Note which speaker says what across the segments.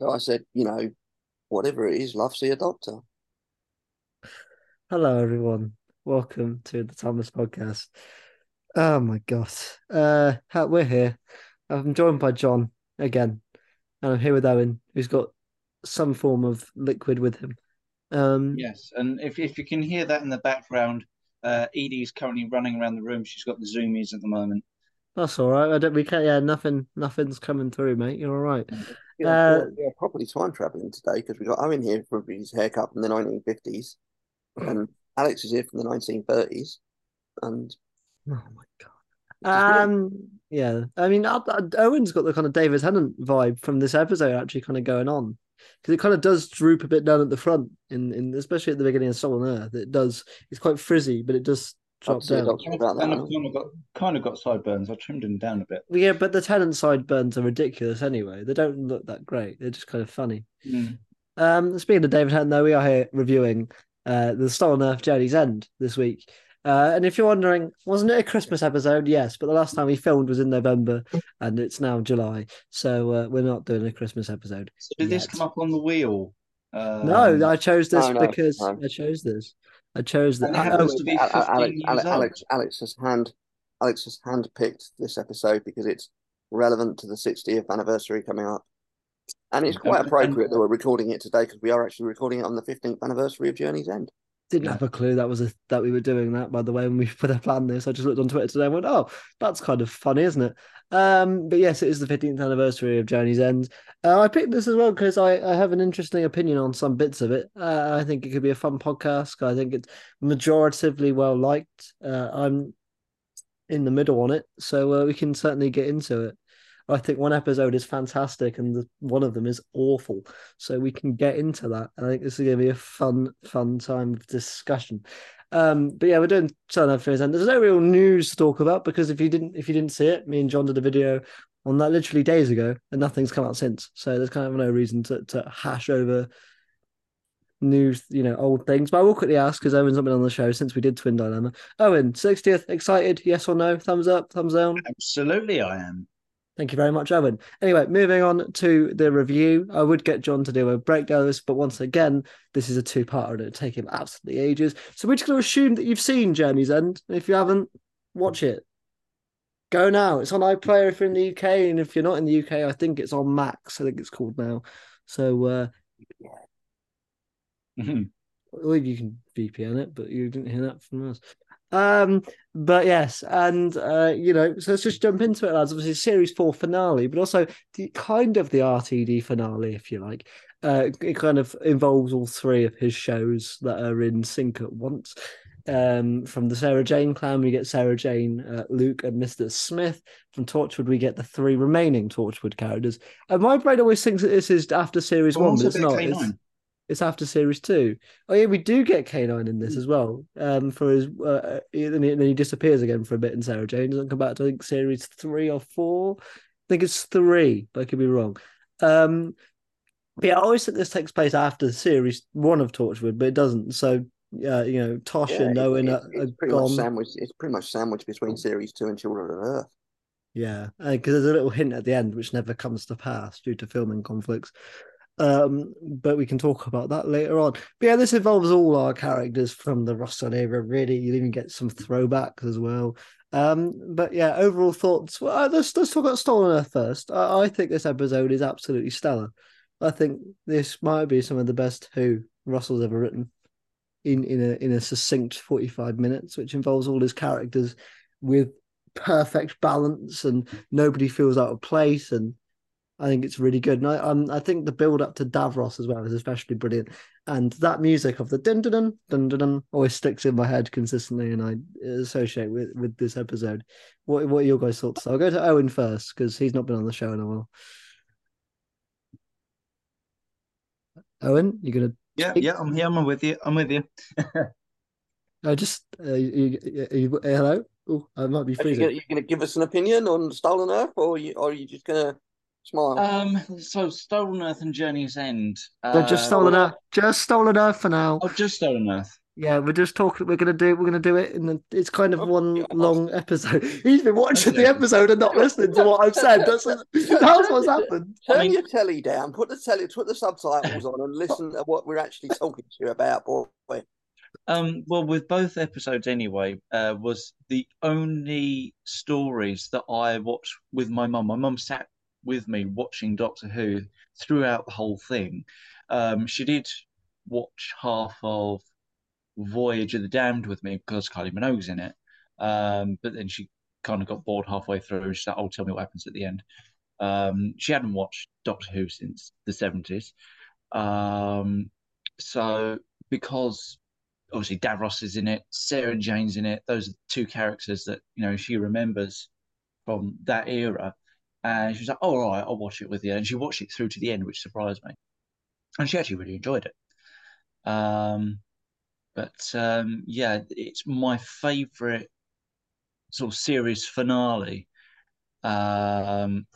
Speaker 1: So I said, you know, whatever it is, love, see a doctor.
Speaker 2: Hello, everyone. Welcome to the Timeless Podcast. Oh my god, uh, we're here. I'm joined by John again, and I'm here with Owen, who's got some form of liquid with him. Um,
Speaker 3: yes, and if if you can hear that in the background, uh, Edie's currently running around the room. She's got the zoomies at the moment.
Speaker 2: That's all right. I don't. We can't. Yeah, nothing. Nothing's coming through, mate. You're all right.
Speaker 1: Yeah, uh, we're probably time traveling today because we got Owen here for his haircut from the 1950s, and Alex is here from the 1930s, and
Speaker 2: oh my god. Um, yeah. I mean, Owen's got the kind of David Tennant vibe from this episode actually kind of going on because it kind of does droop a bit down at the front in, in especially at the beginning of Stolen Earth. It does. It's quite frizzy, but it does drop down.
Speaker 3: Kind of, kind, of got kind of got sideburns. I trimmed them down a bit.
Speaker 2: Yeah, but the Tennant sideburns are ridiculous anyway. They don't look that great. They're just kind of funny.
Speaker 3: Mm.
Speaker 2: Um, speaking of David Tennant, though, we are here reviewing uh, the Stolen Earth Journey's End this week. Uh, and if you're wondering, wasn't it a Christmas episode? Yes, but the last time we filmed was in November, and it's now July, so uh, we're not doing a Christmas episode.
Speaker 3: So did yet. this come up on the wheel?
Speaker 2: Um, no, I chose this no, no, because no. I chose this. I chose that.
Speaker 3: to Alex, Alex,
Speaker 1: Alex, Alex has hand Alex has handpicked this episode because it's relevant to the 60th anniversary coming up. And it's quite appropriate that we're recording it today because we are actually recording it on the 15th anniversary of Journey's End.
Speaker 2: Didn't have a clue that was a that we were doing that. By the way, when we put a plan this, I just looked on Twitter today and went, "Oh, that's kind of funny, isn't it?" Um, but yes, it is the 15th anniversary of Journey's End. Uh, I picked this as well because I, I have an interesting opinion on some bits of it. Uh, I think it could be a fun podcast. I think it's majoritively well liked. Uh, I'm in the middle on it, so uh, we can certainly get into it. I think one episode is fantastic and the, one of them is awful. So we can get into that. And I think this is going to be a fun, fun time of discussion. Um, but yeah, we're doing Turn Up and there's no real news to talk about because if you didn't, if you didn't see it, me and John did a video on that literally days ago, and nothing's come out since. So there's kind of no reason to to hash over news, you know, old things. But I will quickly ask because Owen's not been on the show since we did Twin Dilemma. Owen, 60th, excited? Yes or no? Thumbs up, thumbs down?
Speaker 3: Absolutely, I am.
Speaker 2: Thank you very much, Owen. Anyway, moving on to the review. I would get John to do a breakdown of this, but once again, this is a two-parter and it'll take him absolutely ages. So we're just going to assume that you've seen Journey's End. If you haven't, watch it. Go now. It's on iPlayer if you're in the UK, and if you're not in the UK, I think it's on Max. I think it's called now. So uh,
Speaker 3: mm-hmm.
Speaker 2: or you can VPN it, but you didn't hear that from us. Um, but yes, and uh, you know, so let's just jump into it, lads. Obviously, series four finale, but also the kind of the RTD finale, if you like. Uh, it kind of involves all three of his shows that are in sync at once. Um, from the Sarah Jane clan, we get Sarah Jane, uh, Luke, and Mister Smith. From Torchwood, we get the three remaining Torchwood characters. And my brain always thinks that this is after series one, but it's not. It's, after series two. Oh yeah, we do get K9 in this as well. Um, for his, uh, then, he, then he disappears again for a bit in Sarah Jane. Doesn't come back to I think series three or four. I think it's three, but I could be wrong. Um, but yeah, I always think this takes place after series one of Torchwood, but it doesn't. So uh, you know, Tosh yeah, and Owen are,
Speaker 1: it's pretty
Speaker 2: gone.
Speaker 1: Much sandwiched, it's pretty much sandwiched between series two and Children of Earth.
Speaker 2: Yeah, because uh, there's a little hint at the end which never comes to pass due to filming conflicts. Um, but we can talk about that later on. But yeah, this involves all our characters from the Russell era, really. You'll even get some throwbacks as well. Um, but yeah, overall thoughts. Well, uh, let's let's talk about Stolen Earth first. I, I think this episode is absolutely stellar. I think this might be some of the best Who Russell's ever written in in a in a succinct 45 minutes, which involves all his characters with perfect balance and nobody feels out of place and I think it's really good, and I um, I think the build up to Davros as well is especially brilliant, and that music of the dun dun dun dun dun, dun always sticks in my head consistently, and I associate with with this episode. What what are your guys' thoughts? I'll go to Owen first because he's not been on the show in a while. Owen, you gonna?
Speaker 3: Yeah, speak? yeah, I'm here. I'm with you. I'm with you.
Speaker 2: I just uh, you, you, you, hello. Oh, I might be freezing.
Speaker 1: Are you going to give us an opinion on Stolen Earth, or are you, or are you just going to Smile.
Speaker 3: Um, so Stolen Earth and Journey's End.
Speaker 2: Uh, just Stolen Earth. Just Stolen Earth for now.
Speaker 3: Oh, just Stolen Earth.
Speaker 2: Yeah, we're just talking. We're gonna do. We're gonna do it, and it's kind of
Speaker 1: Oh,
Speaker 2: one
Speaker 1: yeah.
Speaker 2: long episode. He's been watching the episode and not listening to what I've said. That's that's what's happened.
Speaker 1: Turn
Speaker 3: I mean-
Speaker 1: your telly down, put the telly, put the subtitles on, and listen to what we're actually talking to you about, boy.
Speaker 3: Um, well, with both episodes anyway, uh, was the only stories that I watched with my mum. My mum sat with me watching Doctor Who throughout the whole thing. Um, she did watch half of Voyage of the Damned with me because Kylie Minogue's in it. Um, but then she kind of got bored halfway through. She's like, "Oh, tell me what happens at the end." Um, she hadn't watched Doctor Who since the seventies. Um, so because obviously Davros is in it, Sarah Jane's in it. Those are two characters that you know she remembers from that era. And she was like, "Oh, all right, I'll watch it with you." And she watched it through to the end, which surprised me. And she actually really enjoyed it. Um, but um, yeah, it's my favorite sort of series finale um,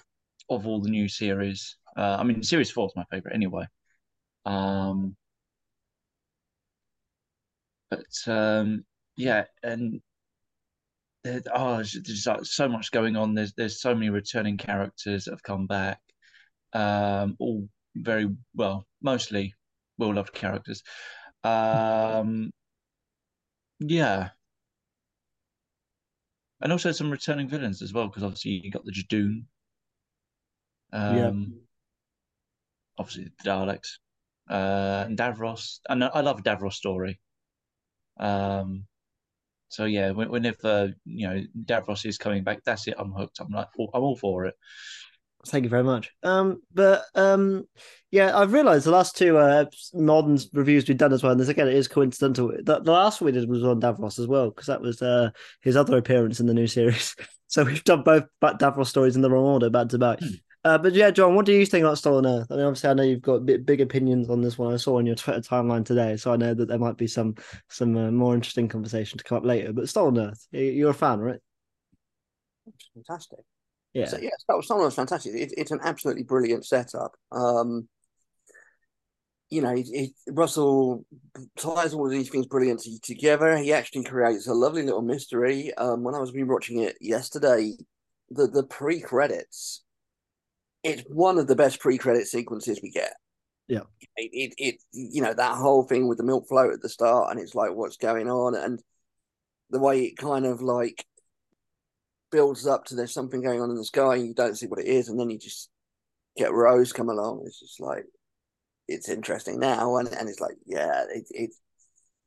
Speaker 3: of all the new series. Uh, I mean, series four is my favorite anyway. Um, but um, yeah, and there, oh, there's, there's like so much going on. There's there's so many returning characters that have come back. Um, all very well, mostly well loved characters. Um, yeah, and also some returning villains as well, because obviously you got the Judoon.
Speaker 2: Yeah.
Speaker 3: Um, obviously the Daleks, uh, and Davros, and I love Davros' story. Um, so yeah, when- whenever you know Davros is coming back, that's it. I'm hooked. I'm like, I'm all for it.
Speaker 2: Thank you very much. Um, but um, yeah, I've realised the last two uh modern reviews we've done as well, and this again it is coincidental. The, the last one we did was on Davros as well, because that was uh his other appearance in the new series. So we've done both Davros stories in the wrong order, back to back.
Speaker 3: Hmm.
Speaker 2: Uh, but yeah, John, what do you think about Stolen Earth? I mean, obviously, I know you've got big opinions on this one. I saw on your Twitter timeline today, so I know that there might be some some uh, more interesting conversation to come up later. But Stolen Earth, you- you're a fan, right?
Speaker 1: Fantastic.
Speaker 2: Yeah,
Speaker 1: So, was someone was fantastic. It, it's an absolutely brilliant setup. Um, you know, it, it, Russell ties all of these things brilliantly together. He actually creates a lovely little mystery. Um, when I was rewatching it yesterday, the the pre credits, it's one of the best pre credit sequences we get.
Speaker 2: Yeah.
Speaker 1: It, it it you know that whole thing with the milk float at the start, and it's like what's going on, and the way it kind of like builds up to there's something going on in the sky and you don't see what it is and then you just get Rose come along it's just like it's interesting now and, and it's like yeah it, it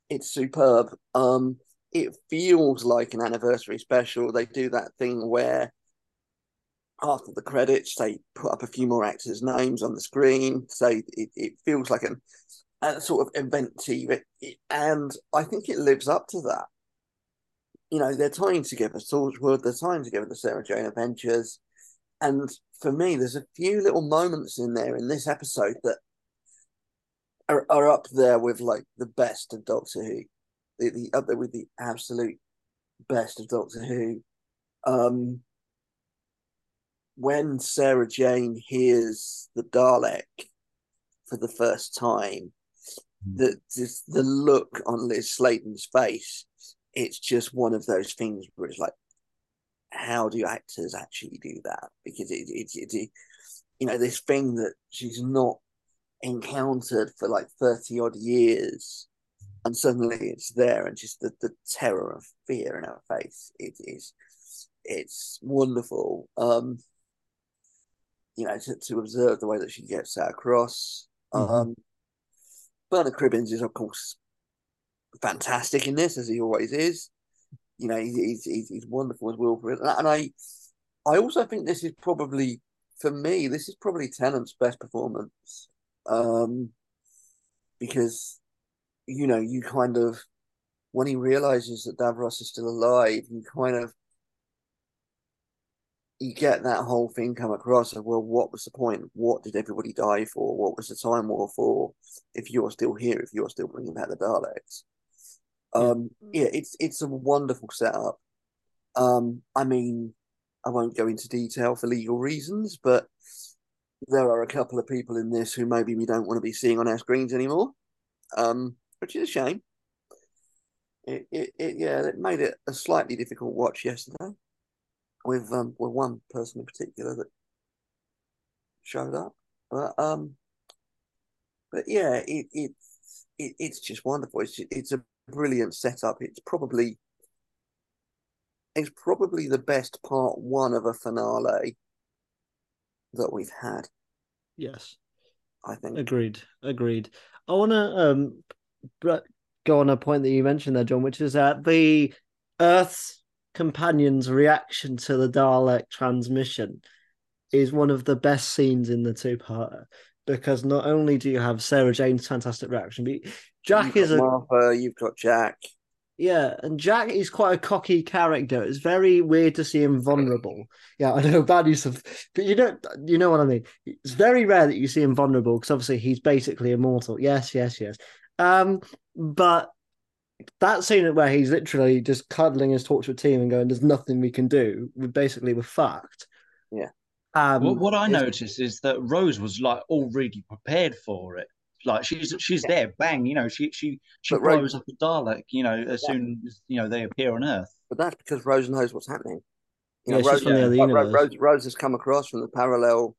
Speaker 1: it's superb um it feels like an anniversary special they do that thing where after the credits they put up a few more actors names on the screen so it, it feels like an a sort of event TV and I think it lives up to that you know, they're tying together Torchwood, they're tying together the Sarah Jane Adventures. And for me, there's a few little moments in there in this episode that are, are up there with like the best of Doctor Who. The, the up there with the absolute best of Doctor Who. Um when Sarah Jane hears the Dalek for the first time, the just the look on Lis Sladen's face it's just one of those things where it's like, how do actors actually do that? Because it, it, it, it you know, this thing that she's not encountered for like 30 odd years, and suddenly it's there, and just the, the terror and fear in her face. It is, it's wonderful. Um, you know, to, to observe the way that she gets that across.
Speaker 2: Mhm.
Speaker 1: Um, Bernard Cribbins is, of course, fantastic in this as he always is. You know, he's he's, he's wonderful as Will and I I also think this is probably for me this is probably Tennant's best performance, um, because you know you kind of when he realizes that Davros is still alive, you kind of you get that whole thing come across of well, what was the point? What did everybody die for? What was the time war for? If you're still here, if you're still bringing back the Daleks, um, yeah, it's it's a wonderful setup. Um, I mean, I won't go into detail for legal reasons, but there are a couple of people in this who maybe we don't want to be seeing on our screens anymore, um, which is a shame. it, it, it yeah, it made it a slightly difficult watch yesterday with um with one person in particular that showed up. But um but yeah, it it, it it's just wonderful. It's it's a brilliant setup. It's probably it's probably the best part one of a finale that we've had.
Speaker 2: Yes.
Speaker 1: I think.
Speaker 2: Agreed. Agreed. I want to um go on a point that you mentioned there, John, which is that the Earth's companion's reaction to the Dalek transmission is one of the best scenes in the two-parter because not only do you have Sarah Jane's fantastic reaction, but Jack
Speaker 1: you've
Speaker 2: is a
Speaker 1: Martha, you've got Jack.
Speaker 2: Yeah, and Jack is quite a cocky character. It's very weird to see him vulnerable. Yeah, I know bad use of, but you know, you know what I mean. It's very rare that you see him vulnerable because obviously he's basically immortal. Yes, yes, yes. Um, but that scene where he's literally just cuddling his tortured team and going, "There's nothing we can do." We basically we're fucked.
Speaker 1: Yeah.
Speaker 2: Um,
Speaker 3: what, what I noticed is that Rose was like already prepared for it. Like she's she's there, bang, you know, she she she
Speaker 1: But
Speaker 3: blows
Speaker 1: Rose-
Speaker 3: up a Dalek, you know, as
Speaker 1: Yeah.
Speaker 3: soon as you know they appear on Earth.
Speaker 1: But that's because Rose knows what's happening.
Speaker 2: Yeah, she's
Speaker 1: Rose,
Speaker 2: from the other
Speaker 1: Ro- Ro- Rose, Rose has come across from the parallel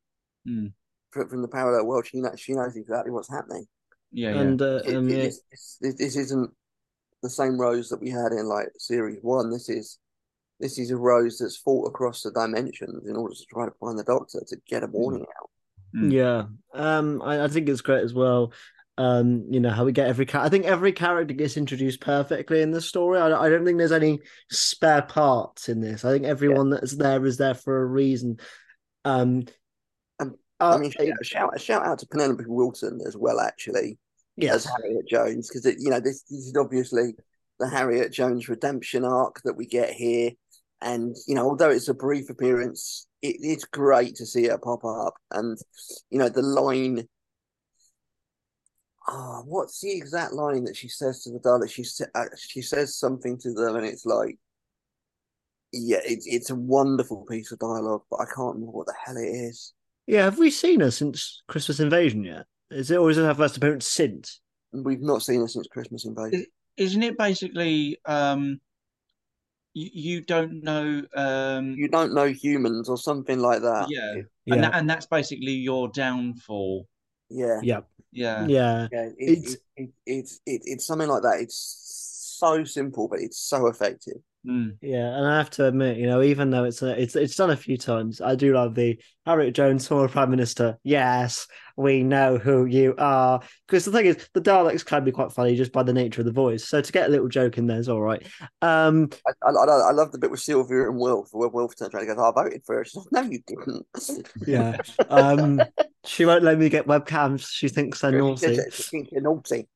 Speaker 3: Mm.
Speaker 1: from the parallel world. She knows she knows exactly what's happening.
Speaker 3: Yeah, yeah.
Speaker 2: and uh,
Speaker 1: It-
Speaker 2: um,
Speaker 1: it-
Speaker 2: yeah,
Speaker 1: this, this, this isn't the same Rose that we had in like series one. This is this is a Rose that's fought across the dimensions in order to try to find the Doctor to get a warning out.
Speaker 3: Mm.
Speaker 2: Yeah, um, I, I think it's great as well. Um, you know how we get every car. I think every character gets introduced perfectly in this story. I, I don't think there's any spare parts in this. I think everyone that's there is there for a reason. Um,
Speaker 1: Um,
Speaker 2: uh,
Speaker 1: I mean, shout, shout shout out to Penelope Wilton as well, actually,
Speaker 2: yes,
Speaker 1: as Harriet Jones, because you know this, this is obviously the Harriet Jones redemption arc that we get here, and you know although it's a brief appearance, it, it's great to see her pop up, and you know the line. Ah, what's the exact line that she says to the Dalek? She uh, she says something to them, and it's like, yeah, it's it's a wonderful piece of dialogue, but I can't remember what the hell it is.
Speaker 2: yeah. Have we seen her since Christmas Invasion yet? Is it always is it first appearance since?
Speaker 1: We've not seen her since Christmas Invasion.
Speaker 3: Isn't it basically um you, you don't know um
Speaker 1: you don't know humans or something like that.
Speaker 3: yeah.
Speaker 1: It-
Speaker 3: And
Speaker 2: Yeah,
Speaker 3: that, and that's basically your downfall.
Speaker 1: yeah,
Speaker 2: yeah,
Speaker 3: Yeah.
Speaker 2: yeah.
Speaker 1: yeah. It,
Speaker 2: It's-
Speaker 1: it, it, it's it, it's something like that. It's so simple, but it's so effective.
Speaker 3: Mm.
Speaker 2: Yeah, and I have to admit, you know, even though it's a, it's it's done a few times, I do love the Harriet Jones, former Prime Minister. Yes, we know who you are. Because the thing is, the Daleks can be quite funny just by the nature of the voice. So to get a little joke in there is all right. Um,
Speaker 1: I, I, I I love the bit with Sylvia and Wilf, where Wilf turns around and goes, "Oh, "I voted for her." She's like, "No, you didn't."
Speaker 2: yeah. Um, she won't let me get webcams. She thinks they're naughty.
Speaker 1: "She thinks you're naughty.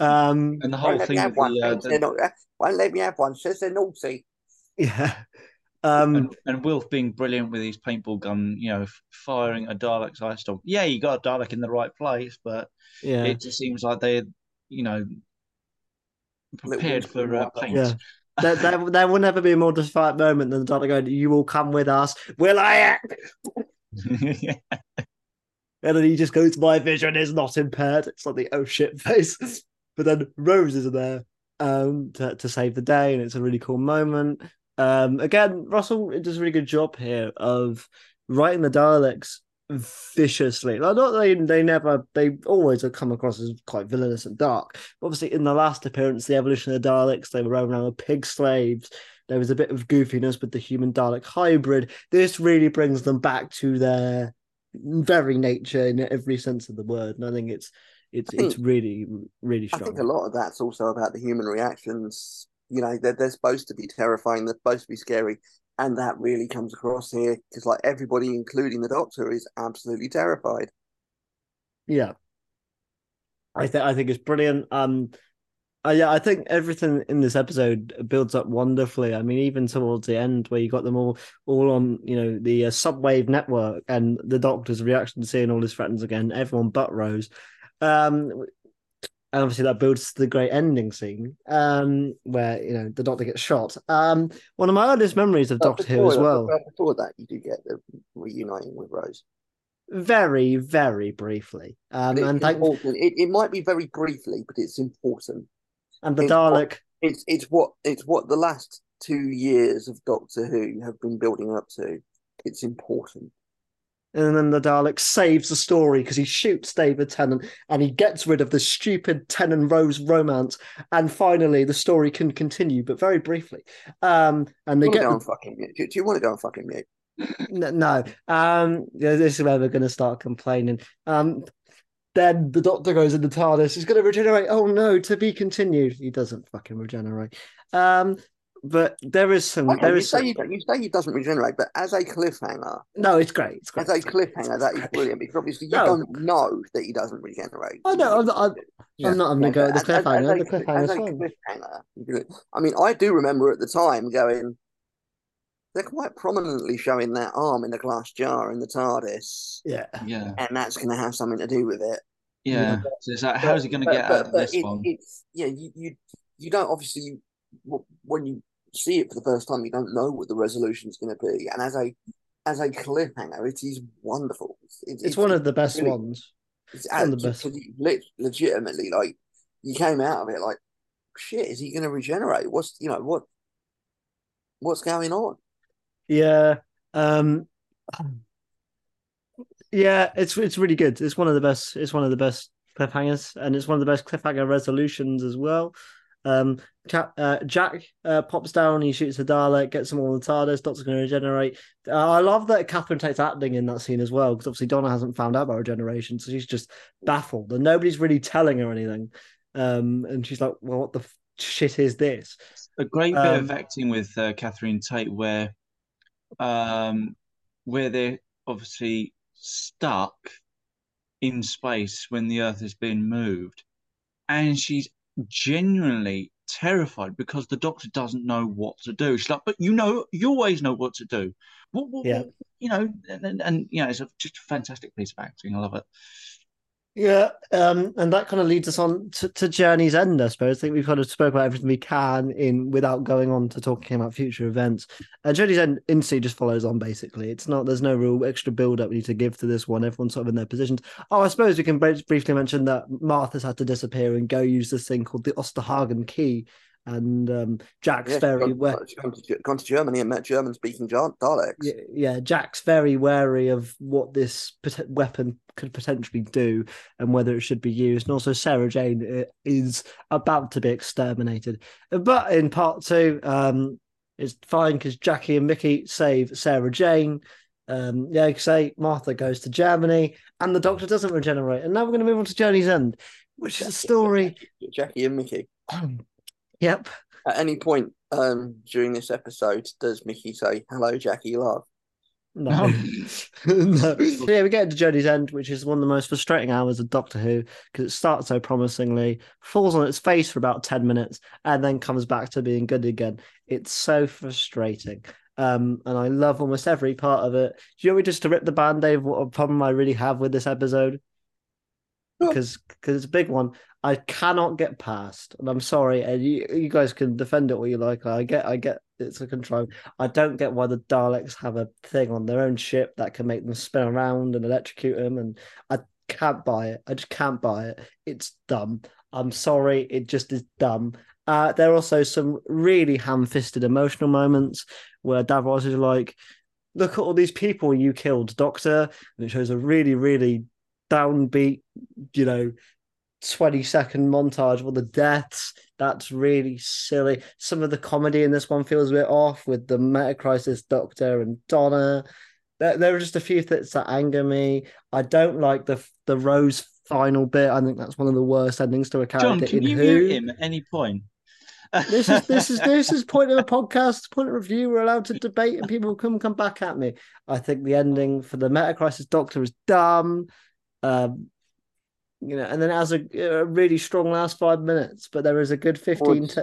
Speaker 2: Um,
Speaker 3: And the whole
Speaker 1: let me
Speaker 3: thing
Speaker 1: have
Speaker 3: With
Speaker 1: one,
Speaker 3: the, uh, the...
Speaker 1: Not, Won't let me have one. Says they're naughty.
Speaker 2: yeah. Um,
Speaker 3: and, and Wilf being brilliant with his paintball gun, you know, firing a Dalek's ice storm. Yeah, you got a Dalek in the right place, but
Speaker 2: yeah.
Speaker 3: it just seems like they're, you know, prepared for uh, paint.
Speaker 2: Yeah. there, there, there will never be a more defiant moment than the Dalek going, "You will come with us." Will I?
Speaker 3: yeah.
Speaker 2: And then he just goes, My vision is not impaired. It's like the oh shit face. But then Rose is there um to, to save the day, and it's a really cool moment. Um again, Russell does a really good job here of writing the Daleks viciously. Like not they they never they always have come across as quite villainous and dark. Obviously, in the last appearance, the evolution of the Daleks, they were roaming around with pig slaves. There was a bit of goofiness with the human Dalek hybrid. This really brings them back to their very nature in every sense of the word, and I think it's it's
Speaker 1: think-
Speaker 2: it's really really strong.
Speaker 1: I think a lot of that's also about the human reactions. You know, they're, they're supposed to be terrifying, they're supposed to be scary, and that really comes across here because, like, everybody, including the Doctor, is absolutely terrified.
Speaker 2: Yeah, I think I think it's brilliant. Um, uh, yeah, I think everything in this episode builds up wonderfully. I mean, even towards the end, where you got them all all on, you know, the uh, subwave network, and the Doctor's reaction to seeing all his friends again, everyone but Rose. Um, and obviously that builds to the great ending scene, um, where you know the Doctor gets shot. Um, one of my earliest memories of
Speaker 1: But
Speaker 2: Doctor Who as well.
Speaker 1: Before that, you do get the reuniting with Rose.
Speaker 2: very, very briefly. Um, and thank.
Speaker 1: It, it might be very briefly, but it's important.
Speaker 2: And the
Speaker 1: it's
Speaker 2: Dalek
Speaker 1: It's it's what it's what the last two years of Doctor Who have been building up to. It's important.
Speaker 2: And then the Dalek saves the story because he shoots David Tennant and he gets rid of the stupid Tennant Rose romance. And finally, the story can continue, but very briefly. Um, and they
Speaker 1: Do you
Speaker 2: get
Speaker 1: want to go on fucking mute? Do, do you want to go on fucking mute?
Speaker 2: No. Um, yeah, this is where we're going to start complaining. Um, then the Doctor goes in the TARDIS. He's going to regenerate. Oh no, to be continued. He doesn't fucking regenerate. Um, but there is some.
Speaker 1: Okay,
Speaker 2: there
Speaker 1: you
Speaker 2: is
Speaker 1: say
Speaker 2: some,
Speaker 1: you, you say he doesn't regenerate, but as a cliffhanger,
Speaker 2: no. It's great. It's great.
Speaker 1: as a
Speaker 2: it's great.
Speaker 1: cliffhanger, that is brilliant because obviously you
Speaker 2: No.
Speaker 1: don't know that he doesn't regenerate.
Speaker 2: I know, I'm not-
Speaker 3: Yeah.
Speaker 2: I'm not having to go at the
Speaker 1: As- as-
Speaker 2: cliffhanger.
Speaker 1: as
Speaker 2: The
Speaker 1: a- as a
Speaker 2: fine.
Speaker 1: cliffhanger, you do it. I mean, I do remember at the time going, they're quite prominently showing that arm in the glass jar in the TARDIS,
Speaker 2: Yeah.
Speaker 3: Yeah,
Speaker 1: and that's going to have something to do with it.
Speaker 3: yeah. So it's like, how's he going to get
Speaker 1: but-
Speaker 3: out of
Speaker 1: but
Speaker 3: this
Speaker 1: it-
Speaker 3: one?
Speaker 1: It's yeah, you, you you don't obviously when you see it for the first time, you don't know what the resolution is going to be, and as a as a cliffhanger, it is wonderful. It's,
Speaker 2: It's one of the best
Speaker 1: really-
Speaker 2: ones.
Speaker 1: It's
Speaker 2: one of the
Speaker 1: actually-
Speaker 2: best.
Speaker 1: 'cause legitimately like you came out of it like, shit, is he going to regenerate? What's you know what what's going on?
Speaker 2: Yeah. Um Yeah, it's it's really good. It's one of the best it's one of the best cliffhangers and it's one of the best cliffhanger resolutions as well. Um Jack, uh, Jack uh, pops down, he shoots the Dalek, gets them all in the TARDIS, Doctor's going to regenerate. Uh, I love that Catherine Tate's acting in that scene as well, because obviously Donna hasn't found out about regeneration, so she's just baffled and nobody's really telling her anything. Um, and she's like, Well, what the f- shit is this?
Speaker 3: a great bit of
Speaker 2: Um,
Speaker 3: acting with uh, Catherine Tate where um where they're obviously stuck in space when the Earth has been moved, and she's genuinely terrified because the Doctor doesn't know what to do. She's like, "But you know, you always know what to do." What, what,
Speaker 2: Yeah.
Speaker 3: what- you know, and, and, and you know, it's a, just a fantastic piece of acting. I love it.
Speaker 2: Yeah, um, and that kind of leads us on to, to Journey's End, I suppose. I think we've kind of spoke about everything we can in without going on to talking about future events. And Journey's End instantly just follows on. Basically, it's not there's no real extra build up we need to give to this one. Everyone's sort of in their positions. Oh, I suppose we can br- briefly mention that Martha's had to disappear and go use this thing called the Osterhagen key, and um, Jack's very
Speaker 1: gone,
Speaker 2: wa-
Speaker 1: gone, to, gone to Germany and met German speaking Daleks.
Speaker 2: yeah, yeah, Jack's very wary of what this pot- weapon could potentially do and whether it should be used. And also, Sarah Jane uh, is about to be exterminated. But in part two, um, it's fine because Jackie and Mickey save Sarah Jane. Um, yeah, like say Martha goes to Germany and the Doctor doesn't regenerate. And now we're going to move on to Journey's End, which is a story.
Speaker 1: Jackie and Mickey.
Speaker 2: Yep.
Speaker 1: At any point um, during this episode, does Mickey say, "Hello, Jackie, love"?
Speaker 2: No. no. Yeah, we get to Journey's End, which is one of the most frustrating hours of Doctor Who because it starts so promisingly, falls on its face for about 10 minutes, and then comes back to being good again. It's so frustrating. Um, and I love almost every part of it. Do you want me just to rip the band aid of what a problem I really have with this episode? Because because it's a big one. I cannot get past, and I'm sorry, and you, you guys can defend it all you like. I get I get it's a control. I don't get why the Daleks have a thing on their own ship that can make them spin around and electrocute them, and I can't buy it. I just can't buy it. It's dumb. I'm sorry, it just is dumb. Uh, there are also some really ham-fisted emotional moments where Davros is like, "Look at all these people you killed, Doctor," and it shows a really, really downbeat, you know, 20 second montage of all the deaths. That's really silly. Some of the comedy in this one feels a bit off with the meta crisis Doctor and Donna. There, there are just a few things that anger me. I don't like the the Rose final bit. I think that's one of the worst endings to a character
Speaker 3: John, can
Speaker 2: in
Speaker 3: you
Speaker 2: Who.
Speaker 3: mute him at any point?
Speaker 2: This is this is this is point of the podcast, point of review. We're allowed to debate, and people come come back at me. I think the ending for the Meta Crisis Doctor is dumb. Um, you know, and then has a, a really strong last five minutes, but there is a good fifteen.
Speaker 1: Would-
Speaker 2: Te-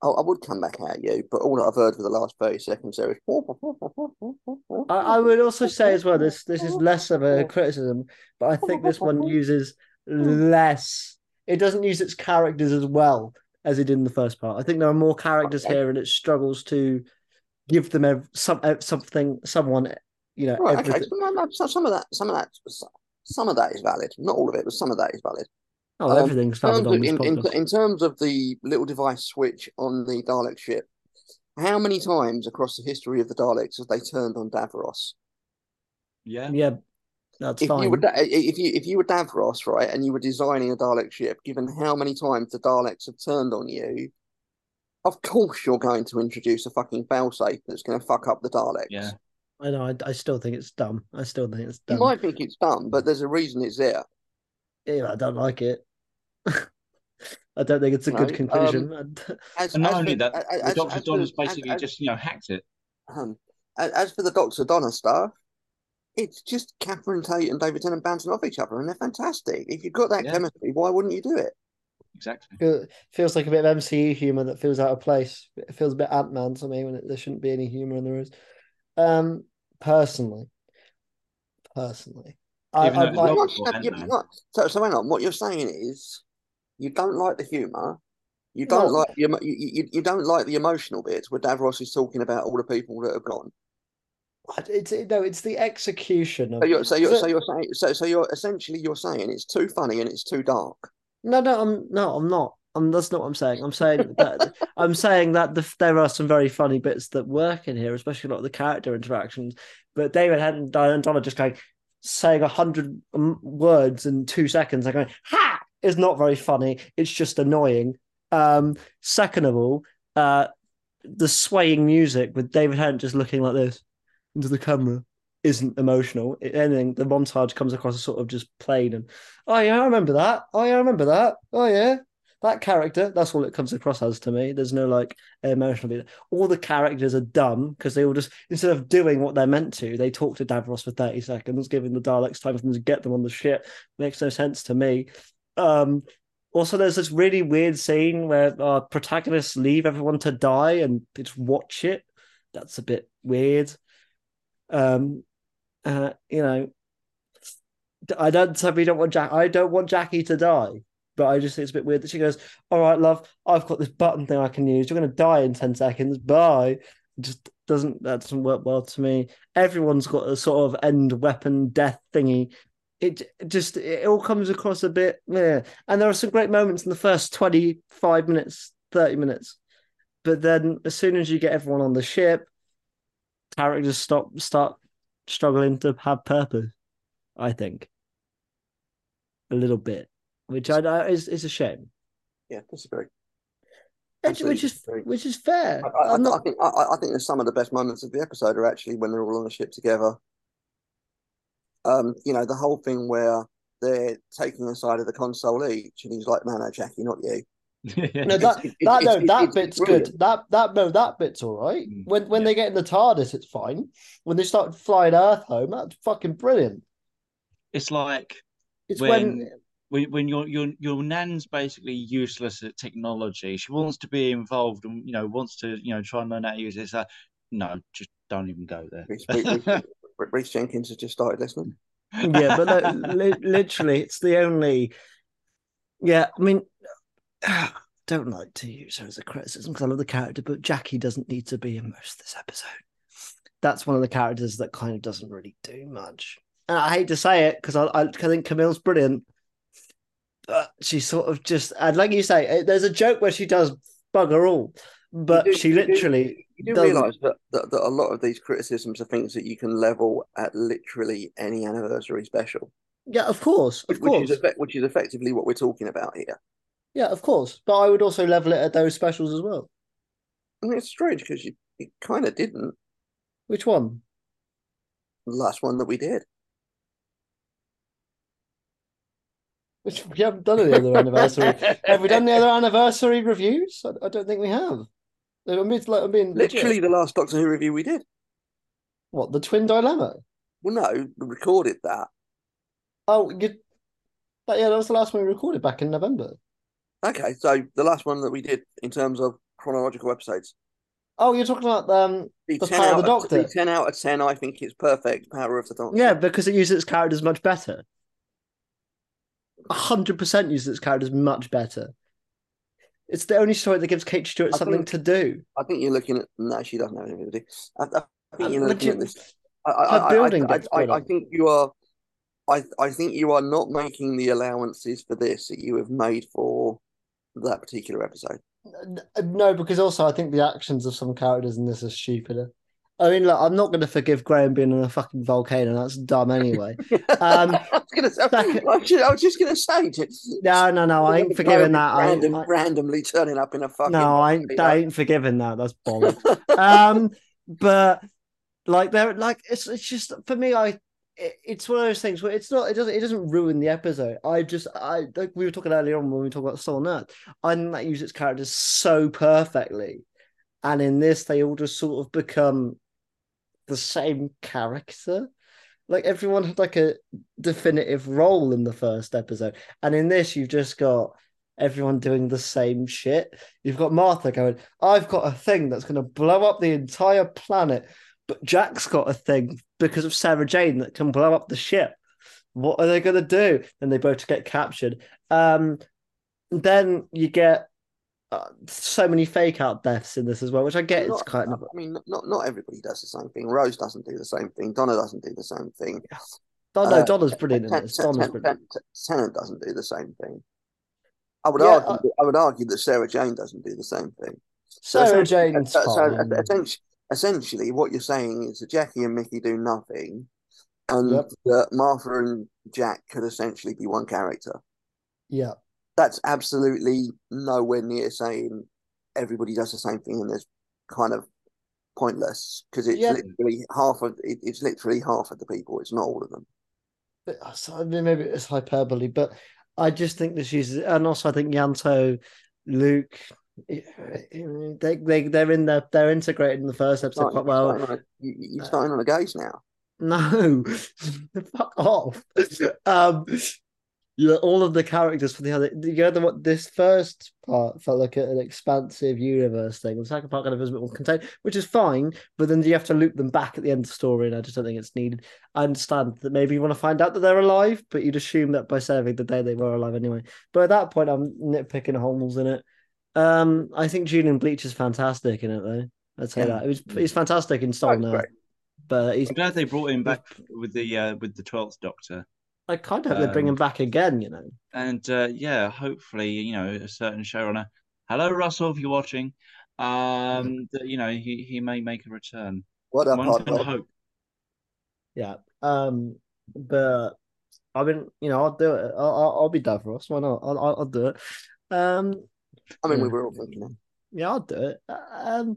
Speaker 1: Oh, I would come back at you, but all that I've heard for the last thirty seconds there is.
Speaker 2: I, I would also say as well, this this is less of a criticism, but I think this one uses less. It doesn't use its characters as well as it did in the first part. I think there are more characters
Speaker 1: Okay.
Speaker 2: here, and it struggles to give them ev- some ev- something, someone, you know,
Speaker 1: Right, okay. So, no, no, so some of that, some of that, some of that is valid. Not all of it, but some of that is valid.
Speaker 2: Oh,
Speaker 1: Um,
Speaker 2: everything's
Speaker 1: In terms,
Speaker 2: covered
Speaker 1: of,
Speaker 2: on this
Speaker 1: in, in, in terms of the little device switch on the Dalek ship, how many times across the history of the Daleks have they turned on Davros?
Speaker 3: Yeah.
Speaker 2: yeah, that's
Speaker 1: If
Speaker 2: fine.
Speaker 1: you were if you if you were Davros, right, and you were designing a Dalek ship, given how many times the Daleks have turned on you, of course you're going to introduce a fucking failsafe that's going to fuck up the Daleks.
Speaker 3: Yeah.
Speaker 2: I know. I, I still think it's dumb. I still think it's dumb.
Speaker 1: You might think it's dumb, but there's a reason it's there.
Speaker 2: Yeah, I don't like it. I don't think it's a
Speaker 1: No,
Speaker 2: good
Speaker 1: um,
Speaker 2: conclusion. And-
Speaker 1: As,
Speaker 3: And not
Speaker 1: as
Speaker 3: only
Speaker 1: for-
Speaker 3: that,
Speaker 1: as-
Speaker 3: the Doctor
Speaker 1: as
Speaker 3: Don has basically
Speaker 1: as-
Speaker 3: just you know hacked it.
Speaker 1: Um, as, as for the Doctor Donna stuff, it's just Catherine Tate and David Tennant bouncing off each other, and they're fantastic. If you've got that
Speaker 3: Yeah.
Speaker 1: chemistry, why wouldn't you do it?
Speaker 3: Exactly.
Speaker 2: Feel- feels like a bit of MCU humor that feels out of place. It feels a bit Ant Man to me when it, there shouldn't be any humor and there is. Um, personally, personally, I,
Speaker 3: Even
Speaker 2: I,
Speaker 3: though
Speaker 2: I,
Speaker 3: well-
Speaker 1: Not-
Speaker 3: for
Speaker 1: yeah,
Speaker 3: Ant-Man.
Speaker 1: not- so, so hang on. What you're saying is, you don't like the humour. You don't
Speaker 2: No.
Speaker 1: like the you, you, you don't like the emotional bits where Davros is talking about all the people that have gone.
Speaker 2: it's no, it's the execution of.
Speaker 1: So you're so you're
Speaker 2: So-
Speaker 1: so you're saying so so you're essentially you're saying it's too funny and it's too dark.
Speaker 2: No, no, I'm no, I'm not. That's not what I'm saying. I'm saying that I'm saying that the, there are some very funny bits that work in here, especially a lot of the character interactions. But David Head and Donna just going saying a hundred um, words in two seconds, and going "ha" is not very funny. It's just annoying. Um, second of all, uh, the swaying music with David Head just looking like this into the camera isn't emotional. Anything, the montage comes across as sort of just plain and oh yeah, I remember that. Oh yeah, I remember that. Oh yeah. That character, that's all it comes across as to me. There's no like emotional bit. All the characters are dumb because they all just instead of doing what they're meant to, they talk to Davros for 30 seconds, giving the Daleks time for them to get them on the ship. Makes no sense to me. Um also there's this really weird scene where our protagonists leave everyone to die and just watch it. That's a bit weird. Um uh, you know, I don't certainly don't want Jack. I don't want Jackie to die, but I just think it's a bit weird that she goes, "All right, love, I've got this button thing I can use. You're going to die in ten seconds. Bye." It just doesn't that doesn't work well to me. Everyone's got a sort of end weapon death thingy. It, just it all comes across a bit. And there are some great moments in the first twenty five minutes, thirty minutes, but then as soon as you get everyone on the ship, characters stop start struggling to have purpose. I think a little bit, which I know is is a shame.
Speaker 1: Yeah, disagree.
Speaker 2: Which, which is
Speaker 1: Absolutely.
Speaker 2: which is fair.
Speaker 1: I, I,
Speaker 2: I'm
Speaker 1: I think I, I think some of the best moments of the episode are actually when they're all on the ship together. Um, you know, the whole thing where they're taking a side of the console each, and he's like, "No, no, Jackie, not you."
Speaker 2: No, that
Speaker 1: It's- it's-
Speaker 2: that no,
Speaker 1: it's-
Speaker 2: that
Speaker 1: it's
Speaker 2: bit's
Speaker 1: brilliant.
Speaker 2: good. That that no, that bit's all right.
Speaker 3: Mm,
Speaker 2: When when
Speaker 3: yeah.
Speaker 2: they get in the TARDIS, it's fine. When they start flying Earth home, that's fucking brilliant.
Speaker 3: It's like
Speaker 2: It's
Speaker 3: When-
Speaker 2: when,
Speaker 3: when when your your your nan's basically useless at technology. She wants to be involved and you know wants to you know try and learn how to use it. It's no, just don't even go there.
Speaker 1: Reece, Reece, Reece- Reece Jenkins has just started listening.
Speaker 2: yeah, but no, li- literally, it's the only. Yeah, I mean, don't like to use her as a criticism because I love the character, but Jackie doesn't need to be in most of this episode. That's one of the characters that kind of doesn't really do much. And I hate to say it because I, I, I think Camille's brilliant, but she sort of just, and like you say, eh, there's a joke where she does bugger all, but
Speaker 1: do-
Speaker 2: she
Speaker 1: do-
Speaker 2: literally
Speaker 1: You do
Speaker 2: doesn't-
Speaker 1: realise that, that that a lot of these criticisms are things that you can level at literally any anniversary special,
Speaker 2: yeah, of course, of
Speaker 1: which,
Speaker 2: course.
Speaker 1: which is which is effectively what we're talking about here.
Speaker 2: Yeah, of course. But I would also level it at those specials as well.
Speaker 1: I mean, it's strange because you, you kind of didn't
Speaker 2: Which one?
Speaker 1: the last one that we did.
Speaker 2: Which we haven't done any other anniversary. have we done the other anniversary reviews? I, I don't think we have. I mean, it's like, I mean, legit.
Speaker 1: Literally, the last Doctor Who review we did.
Speaker 2: what the twin dilemma?
Speaker 1: Well, no, we recorded that.
Speaker 2: Oh, you. But yeah, that was the last one we recorded back in November.
Speaker 1: Okay, so the last one that we did in terms of chronological episodes.
Speaker 2: Oh, you're talking about um,
Speaker 1: The,
Speaker 2: The Power of the Doctor.
Speaker 1: the 10 out of 10, I think it's perfect. Power of the Doctor.
Speaker 2: yeah, because it uses its characters much better. Hundred percent uses its characters much better. It's the only story that gives Kate Stewart
Speaker 1: I
Speaker 2: something
Speaker 1: think-
Speaker 2: to do.
Speaker 1: I think you're looking at. No, she doesn't have anything to do. I, I think you're looking at this. I, I,
Speaker 2: building
Speaker 1: I,
Speaker 2: gets
Speaker 1: I, I, I think you are. I I think you are not making the allowances for this that you have made for that particular episode.
Speaker 2: No, because also I think the actions of some characters in this are stupider. I mean, look, I'm not going to forgive Graham being on a fucking volcano. That's dumb anyway. Um,
Speaker 1: I was gonna say, I was just, I was just gonna say,
Speaker 2: no, no, no, I ain't forgiving that. I,
Speaker 1: Random,
Speaker 2: I,
Speaker 1: randomly turning up in a fucking.
Speaker 2: no, I ain't, I ain't forgiving that. That's bollocks. um, but like they're like it's it's just for me. I it, it's one of those things where it's not. It doesn't. It doesn't ruin the episode. I just I like we were talking earlier on when we talked about Stolen Earth. I think that uses its characters so perfectly, and in this they all just sort of become the same character. Like everyone had like a definitive role in the first episode, and in this you've just got everyone doing the same shit. You've got Martha going, "I've got a thing that's going to blow up the entire planet," but Jack's got a thing because of Sarah Jane that can blow up the ship. What are they going to do? And they both get captured. Um, then you get uh, so many fake out deaths in this as well, which I get. It's
Speaker 1: Not-
Speaker 2: kind of
Speaker 1: I mean, not not everybody does the same thing. Rose doesn't do the same thing. Donna doesn't do the same thing.
Speaker 2: Don, no,
Speaker 1: uh,
Speaker 2: Donna's brilliant in this. Donna's brilliant.
Speaker 1: Ten- Tennant doesn't do the same thing. I would
Speaker 2: Yeah,
Speaker 1: argue.
Speaker 2: I-
Speaker 1: that- I would argue that Sarah Jane doesn't do the same thing.
Speaker 2: Sarah Jane's
Speaker 1: so, so essentially, essentially, what you're saying is that Jackie and Mickey do nothing, and
Speaker 2: Yep.
Speaker 1: that Martha and Jack could essentially be one character.
Speaker 2: Yeah,
Speaker 1: That's absolutely nowhere near saying everybody does the same thing, and there's kind of pointless because it's
Speaker 2: Yeah.
Speaker 1: literally half of it, it's literally half of the people. It's not all of them.
Speaker 2: but, uh, so, I mean, maybe it's hyperbole, but I just think this uses, and also I think Ianto, Luke, they they they're in there, they're integrated in the first episode
Speaker 1: Starting-
Speaker 2: quite well.
Speaker 1: starting on a- you, you're starting on a gaze now.
Speaker 2: No, fuck off. Um, you know, all of the characters for the other, you know, the, what this first part felt like an expansive universe thing. The second part kind of was a bit more contained, which is fine. But then you have to loop them back at the end of the story, and I just don't think it's needed. I understand that maybe you want to find out that they're alive, but you'd assume that by saving the day they were alive anyway. But at that point, I'm nitpicking holes in it. Um, I think Julian Bleach is fantastic in it, though. I'd say
Speaker 1: Yeah.
Speaker 2: that it was he's fantastic in Soul
Speaker 1: That's
Speaker 2: now,
Speaker 1: great.
Speaker 2: but he's
Speaker 3: I'm glad they brought him back with the uh, with the twelfth Doctor.
Speaker 2: I kind of hope they bring him
Speaker 3: Um,
Speaker 2: back again, you know.
Speaker 3: and uh, yeah, hopefully, you know, a certain showrunner. Hello, Russell, if you're watching. Um, that you know, he he may make a return.
Speaker 1: What up,
Speaker 3: One can hope.
Speaker 2: Yeah. Um, but I mean, you know, I'll do it. I'll, I'll, I'll be down for. Why not? I'll, I'll, I'll do it. Um,
Speaker 1: I mean, we
Speaker 2: Yeah.
Speaker 1: were all thinking that.
Speaker 2: yeah, I'll do it. Um,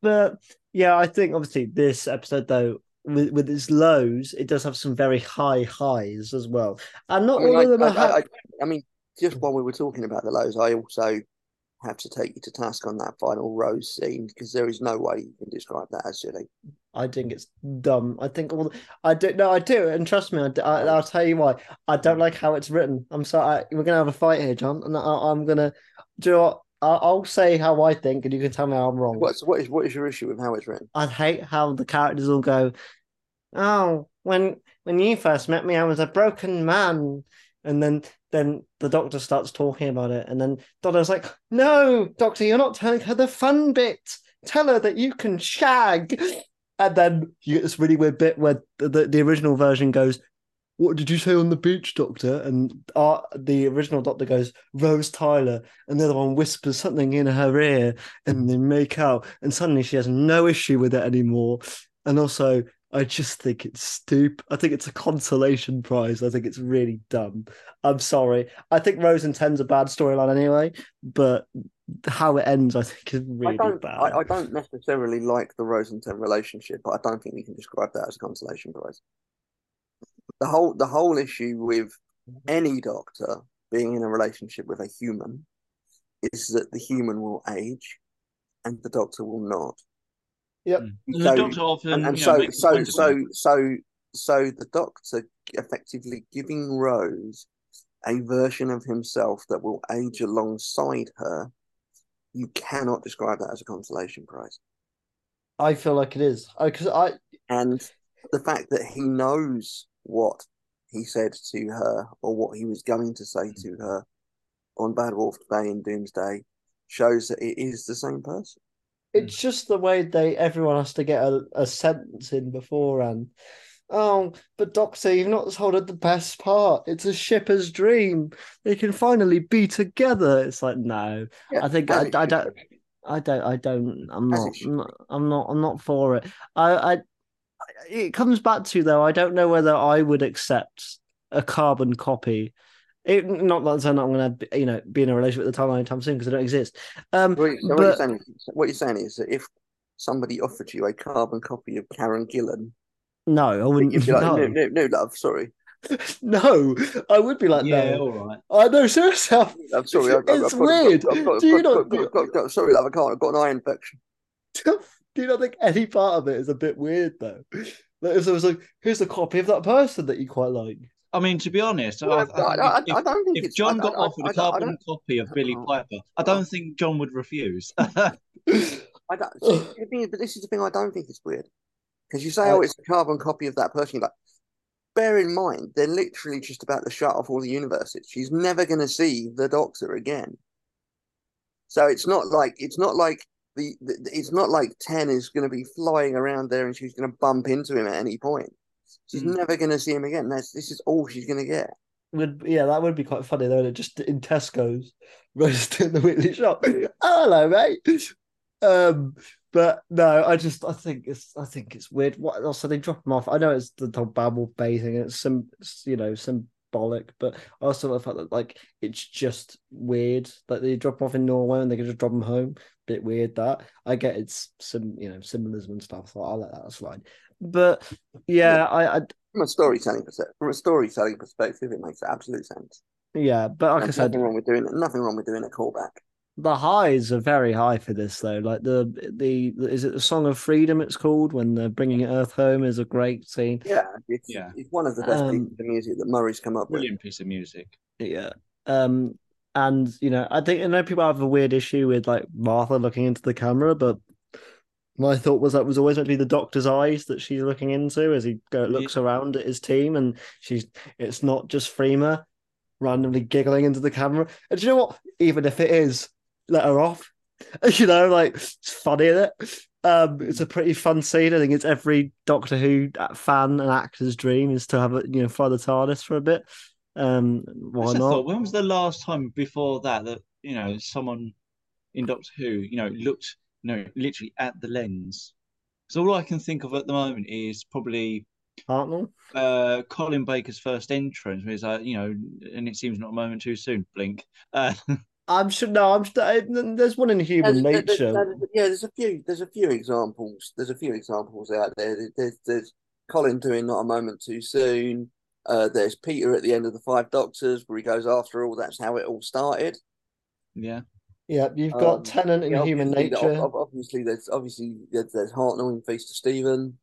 Speaker 2: but yeah, I think obviously this episode though, with with its lows, it does have some very high highs as well, and not
Speaker 1: I mean,
Speaker 2: all
Speaker 1: I,
Speaker 2: of them
Speaker 1: I,
Speaker 2: are. ha-
Speaker 1: I, mean, just while we were talking about the lows, I also have to take you to task on that final Rose scene because there is no way you can describe that as silly.
Speaker 2: I think it's dumb. I think all I do. No, I do, and trust me, I, will tell you why. I don't like how it's written. I'm sorry. We're gonna have a fight here, John, and I, I'm gonna do. You know what? I'll, I'll say how I think, and you can tell me how I'm wrong.
Speaker 1: What's what is what is your issue with how it's written?
Speaker 2: I hate how the characters all go. Oh, when when you first met me, I was a broken man, and then then the doctor starts talking about it, and then Donna's like, "No, doctor, you're not telling her the fun bit. Tell her that you can shag." And then you get this really weird bit where the, the, the original version goes, What did you say on the beach, Doctor? And uh, the original Doctor goes, Rose Tyler. And the other one whispers something in her ear and they make out. And suddenly she has no issue with it anymore. And also, I just think it's stupid. I think it's a consolation prize. I think it's really dumb. I'm sorry. I think Rose and Ten's a bad storyline anyway, but how it ends, I think, is really
Speaker 1: I
Speaker 2: bad.
Speaker 1: I, I don't necessarily like the Rose and Ten relationship, but I don't think we can describe that as a consolation prize. The whole the whole issue with mm-hmm. any doctor being in a relationship with a human is that the human will age and the doctor will not.
Speaker 2: Yep.
Speaker 3: Mm.
Speaker 1: The
Speaker 3: Doctor often,
Speaker 1: and, and
Speaker 3: you know,
Speaker 1: so so so so so the doctor effectively giving Rose a version of himself that will age alongside her. You cannot describe that as a consolation prize.
Speaker 2: I feel like it is. Because I,
Speaker 1: And the fact that he knows what he said to her or what he was going to say to her on Bad Wolf Day and Doomsday shows that it is the same person.
Speaker 2: it's hmm. just the way they everyone has to get a, a sentence in beforehand. Oh, but Doctor, you've not told her the best part. It's a shipper's dream. They can finally be together. It's like no.
Speaker 1: Yeah,
Speaker 2: I think
Speaker 1: as
Speaker 2: I, I don't. I don't. I don't. I'm not, I'm not. I'm not. I'm not for it. I. I. It comes back to though. I don't know whether I would accept a carbon copy. It, not that I'm not going to, you know, be in a relationship at the time anytime soon because I don't exist. Um,
Speaker 1: What, you- so what,
Speaker 2: but
Speaker 1: you're saying is, what you're saying is that if somebody offered you a carbon copy of Karen Gillan,
Speaker 2: no, I wouldn't.
Speaker 1: you'd be like,
Speaker 2: no.
Speaker 1: no, no, no, love, sorry.
Speaker 2: no, I would be like,
Speaker 3: yeah,
Speaker 2: no.
Speaker 3: all right.
Speaker 2: I know, seriously.
Speaker 1: I'm sorry. I've, I've,
Speaker 2: It's
Speaker 1: I've
Speaker 2: weird.
Speaker 1: I've got,
Speaker 2: Do you
Speaker 1: I've
Speaker 2: not-
Speaker 1: got, sorry, love, I can't. I've got an eye infection.
Speaker 2: Do you not think any part of it is a bit weird though? Like if there was like, here's a copy of that person that you quite like.
Speaker 3: I mean, to be honest, I,
Speaker 1: Well,
Speaker 3: I
Speaker 1: I,
Speaker 3: think
Speaker 1: I,
Speaker 3: if,
Speaker 1: I don't think
Speaker 3: if
Speaker 1: it's.
Speaker 3: John
Speaker 1: I,
Speaker 3: got
Speaker 1: I,
Speaker 3: offered
Speaker 1: I,
Speaker 3: a
Speaker 1: I, don't-
Speaker 3: carbon copy of Billie
Speaker 1: Oh.
Speaker 3: Piper, I don't think John would refuse.
Speaker 1: I don't. See, thing but this is the thing. I don't think it's weird because you say, "Oh, it's a carbon copy of that person." You're like, bear in mind, they're literally just about to shut off all the universes. She's never going to see the Doctor again. So it's not like it's not like the, the it's not like Ten is going to be flying around there and she's going to bump into him at any point. She's
Speaker 3: Mm.
Speaker 1: never going to see him again. That's this is all she's going to get.
Speaker 2: Would yeah, that would be quite funny though. Just in Tesco's, roasting in the weekly shop. Oh, hello, mate. Um, but no, I just I think it's I think it's weird. What also they drop them off? I know it's the whole Bad Wolf Bay thing. It's some you know symbolic, but I also love the fact that like it's just weird that they drop them off in Norway and they can just drop them home. Bit weird that I get it's some you know symbolism and stuff. So I'll let that slide. But yeah, I, I
Speaker 1: From a storytelling perspective, from a storytelling perspective, it makes absolute sense.
Speaker 2: yeah, but like I
Speaker 1: There's
Speaker 2: said,
Speaker 1: nothing wrong with doing it. Nothing wrong with doing a callback.
Speaker 2: The highs are very high for this though. Like the the is it the Song of Freedom? It's called when they're bringing Earth home is a great scene.
Speaker 1: Yeah, it's,
Speaker 3: Yeah.
Speaker 1: it's one of the best
Speaker 2: Um,
Speaker 1: pieces of music that Murray's come up with.
Speaker 3: Brilliant piece of music.
Speaker 2: Yeah. Um, and you know, I think I know people have a weird issue with like Martha looking into the camera, but my thought was that was always meant to be the doctor's eyes that she's looking into as he go, looks around at his team, and she's it's not just Freema randomly giggling into the camera. And do you know what? Even if it is, let her off. You know, like it's funny, isn't it? Um, it's a pretty fun scene. I think it's every Doctor Who fan and actor's dream is to have a you know fly the TARDIS for a bit. Um, why
Speaker 3: That's
Speaker 2: not?
Speaker 3: thought. When was the last time before that that you know someone in Doctor Who you know looked you know literally at the lens? So all I can think of at the moment is probably
Speaker 2: Hartnell?
Speaker 3: uh, Colin Baker's first entrance. Where he's like, you know, and it seems not a moment too soon. Blink. Uh,
Speaker 2: I'm sure. No, I'm. sure- There's one in human
Speaker 1: There's- there's-
Speaker 2: nature.
Speaker 1: there's- yeah, there's a few. There's a few examples. There's a few examples out there. There- There's, there's Colin doing not a moment too soon. Uh, there's Peter at the end of the Five Doctors, where he goes after all. That's how it all started.
Speaker 3: yeah.
Speaker 2: Yeah, you've got
Speaker 1: Um,
Speaker 2: Tennant in
Speaker 1: Yeah,
Speaker 2: human nature.
Speaker 1: ob- ob- Obviously, there's obviously there's, there's Hartnell in Feast of Steven.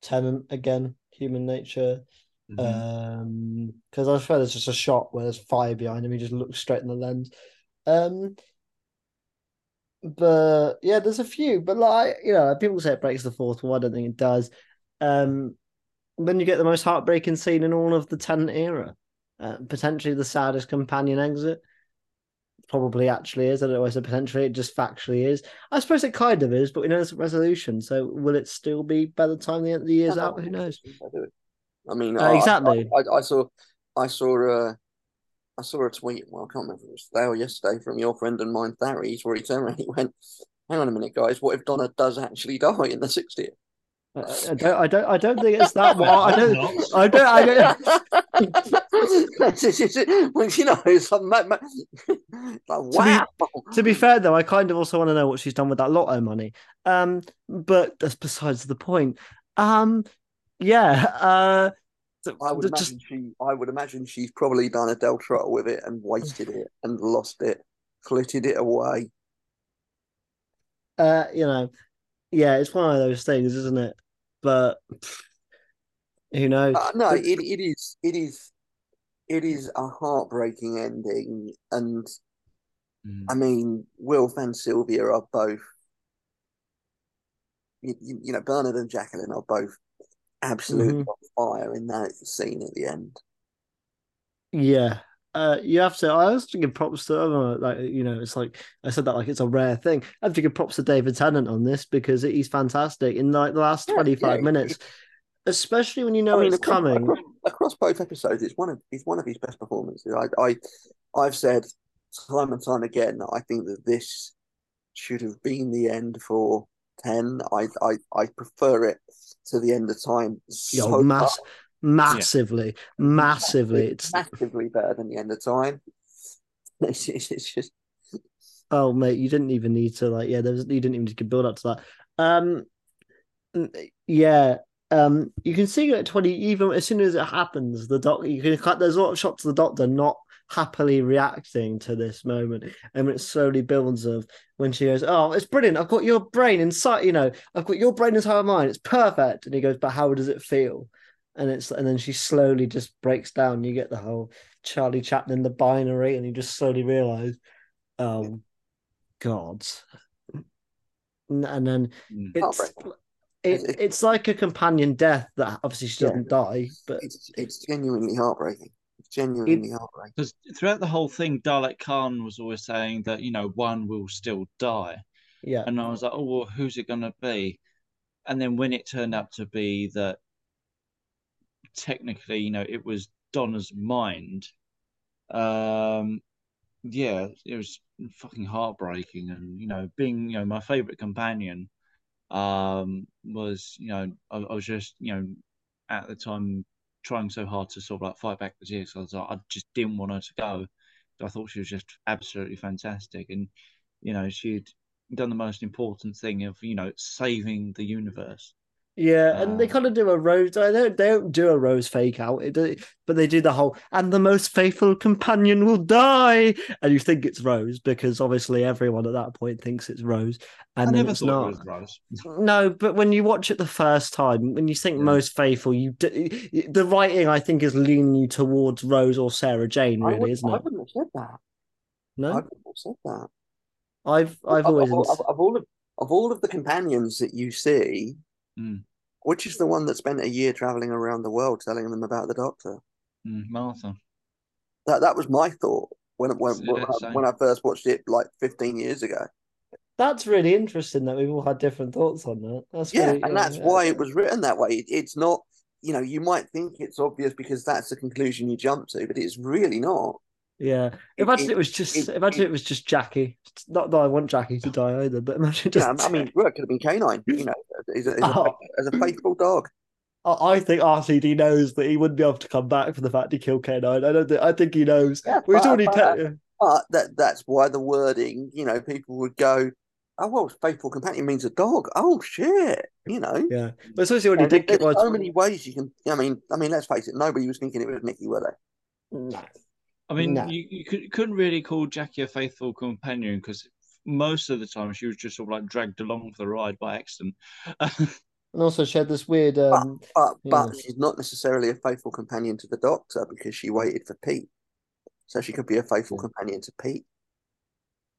Speaker 2: Tennant again, human nature.
Speaker 3: Mhm.
Speaker 2: Um, because I swear there's just a shot where there's fire behind him. He just looks straight in the lens. Um, but yeah, there's a few. But like you know, people say it breaks the fourth wall. I don't think it does. Um, then you get the most heartbreaking scene in all of the Tennant era. Uh, potentially the saddest companion exit. Probably actually is. I don't know. I said potentially. It just factually is. I suppose it kind of is, but we know it's a resolution. So will it still be by the time the, end of the year's out? Who knows?
Speaker 1: I do it. I mean,
Speaker 2: Uh, exactly.
Speaker 1: I, I, I saw, I saw, uh, I saw a tweet. Well, I can't remember if it was today or yesterday from your friend and mine, Tharies, where he turned around. and He went, "Hang on a minute, guys. What if Donna does actually die in the 60th?"
Speaker 2: I, I don't. I don't. I don't think it's that. Well, I don't. I don't. I don't.
Speaker 1: well, you know, it's like, ma- ma- like wow.
Speaker 2: To be fair, though, I kind of also want to know what she's done with that lotto money. Um, but that's besides the point. Um, yeah. Uh, th-
Speaker 1: I would
Speaker 2: just
Speaker 1: imagine she. I would imagine she's probably done a Del Trotter with it and wasted it and lost it, flitted it away.
Speaker 2: uh, you know, yeah, it's one of those things, isn't it? But who knows?
Speaker 1: Uh, no, it, it is. It is. It is a heartbreaking ending, and
Speaker 3: Mm.
Speaker 1: I mean, Wilf and Sylvia are both. You, you, you know, Bernard and Jacqueline are both absolutely
Speaker 2: Mhm.
Speaker 1: on fire in that scene at the end.
Speaker 2: Yeah. Uh, you have to. I was thinking props to them. Like you know, it's like I said that like it's a rare thing. I have to give props to David Tennant on this because he's fantastic. In like the last
Speaker 1: Yeah,
Speaker 2: twenty five
Speaker 1: yeah,
Speaker 2: minutes, especially when you know
Speaker 1: I mean,
Speaker 2: it's
Speaker 1: across,
Speaker 2: coming.
Speaker 1: across, across both episodes, it's one of it's one of his best performances. I, I I've said time and time again that I think that this should have been the end for ten. I I, I prefer it to the end of time.
Speaker 2: Yo,
Speaker 1: So
Speaker 2: mass,
Speaker 1: far.
Speaker 2: massively, massively. It's
Speaker 1: massively better than the end of time. It's, it's, it's just
Speaker 2: oh mate, you didn't even need to like yeah, there was you didn't even need to build up to that. Um, yeah. Um, you can see at twenty even as soon as it happens, the doc you can cut. There's a lot of shots of the doctor not happily reacting to this moment, and it slowly builds of when she goes, "Oh, it's brilliant! I've got your brain inside. You know, I've got your brain inside of mine. It's perfect." And he goes, "But how does it feel?" And it's and then she slowly just breaks down. You get the whole Charlie Chaplin, the binary, and you just slowly realize, oh God. And and then
Speaker 3: Mm.
Speaker 2: it's it,
Speaker 1: It's-
Speaker 2: it's like a companion death that obviously she
Speaker 1: Yeah.
Speaker 2: doesn't die, but
Speaker 1: it's it's genuinely heartbreaking. It's genuinely heartbreaking.
Speaker 3: Because throughout the whole thing, Dalek Caan was always saying that, you know, one will still die.
Speaker 2: yeah,
Speaker 3: And I was like, oh, well, who's it going to be? And then when it turned out to be that technically, you know, it was Donna's mind, um, yeah, it was fucking heartbreaking. And, you know, being, you know, my favorite companion um, was, you know, I, I was just, you know, at the time trying so hard to sort of like fight back the tears. I was like, I just didn't want her to go. I thought she was just absolutely fantastic. And, you know, she'd done the most important thing of, you know, saving the universe.
Speaker 2: Yeah, and they
Speaker 3: Um,
Speaker 2: kind of do a rose. They don't, they don't do a rose fake out, it, but they do the whole and the most faithful companion will die, and you think it's Rose because obviously everyone at that point thinks it's Rose, and
Speaker 3: I
Speaker 2: then
Speaker 3: never
Speaker 2: it's
Speaker 3: thought
Speaker 2: not.
Speaker 3: it was Rose.
Speaker 2: No, but when you watch it the first time, when you think
Speaker 3: Yeah.
Speaker 2: most faithful, you d- the writing I think is leaning you towards Rose or Sarah Jane, really,
Speaker 1: would,
Speaker 2: isn't
Speaker 1: I
Speaker 2: it?
Speaker 1: I wouldn't have said that. No, I
Speaker 2: No,
Speaker 1: wouldn't have said that.
Speaker 2: I've I've
Speaker 1: of,
Speaker 2: always
Speaker 1: of, all- of, of all of of all of the companions that you see,
Speaker 3: Mm.
Speaker 1: which is the one that spent a year traveling around the world telling them about the Doctor?
Speaker 3: Mm, Martha.
Speaker 1: That that was my thought when when when, I, when I first watched it like fifteen years ago.
Speaker 2: that's really interesting that we've all had different thoughts on that. That's
Speaker 1: Yeah,
Speaker 2: really,
Speaker 1: and that's
Speaker 2: yeah.
Speaker 1: why it was written that way. It, it's not, you know, you might think it's obvious because that's the conclusion you jump to, but it's really not.
Speaker 2: Yeah, imagine
Speaker 1: it-
Speaker 2: it, was just
Speaker 1: it-
Speaker 2: imagine
Speaker 1: it-
Speaker 2: was just Jackie. Not that I want Jackie to die either, but imagine just.
Speaker 1: know, I mean, well, it could have been canine. You know, as a, as a,
Speaker 2: Oh.
Speaker 1: as a faithful dog.
Speaker 2: I I think RTD knows that he wouldn't be able to come back for the fact he killed K9. I don't think. I think he knows.
Speaker 1: Yeah, but-
Speaker 2: already.
Speaker 1: but-
Speaker 2: te-
Speaker 1: But that that's why the wording, you know, people would go, "Oh well, faithful companion means a dog." Oh shit, you know.
Speaker 2: yeah, but especially when he
Speaker 1: And there-
Speaker 2: did
Speaker 1: there's so many ways you can. I mean, I mean, let's face it. Nobody was thinking it was Mickey, were they?
Speaker 2: No.
Speaker 3: I mean,
Speaker 2: No.
Speaker 3: you, you could, couldn't really call Jackie a faithful companion because most of the time she was just sort of like dragged along for the ride by accident.
Speaker 2: And also she had this weird. Um,
Speaker 1: But but
Speaker 2: Yeah.
Speaker 1: she's not necessarily a faithful companion to the Doctor because she waited for Pete. So she could be a faithful
Speaker 2: Yeah.
Speaker 1: companion to Pete.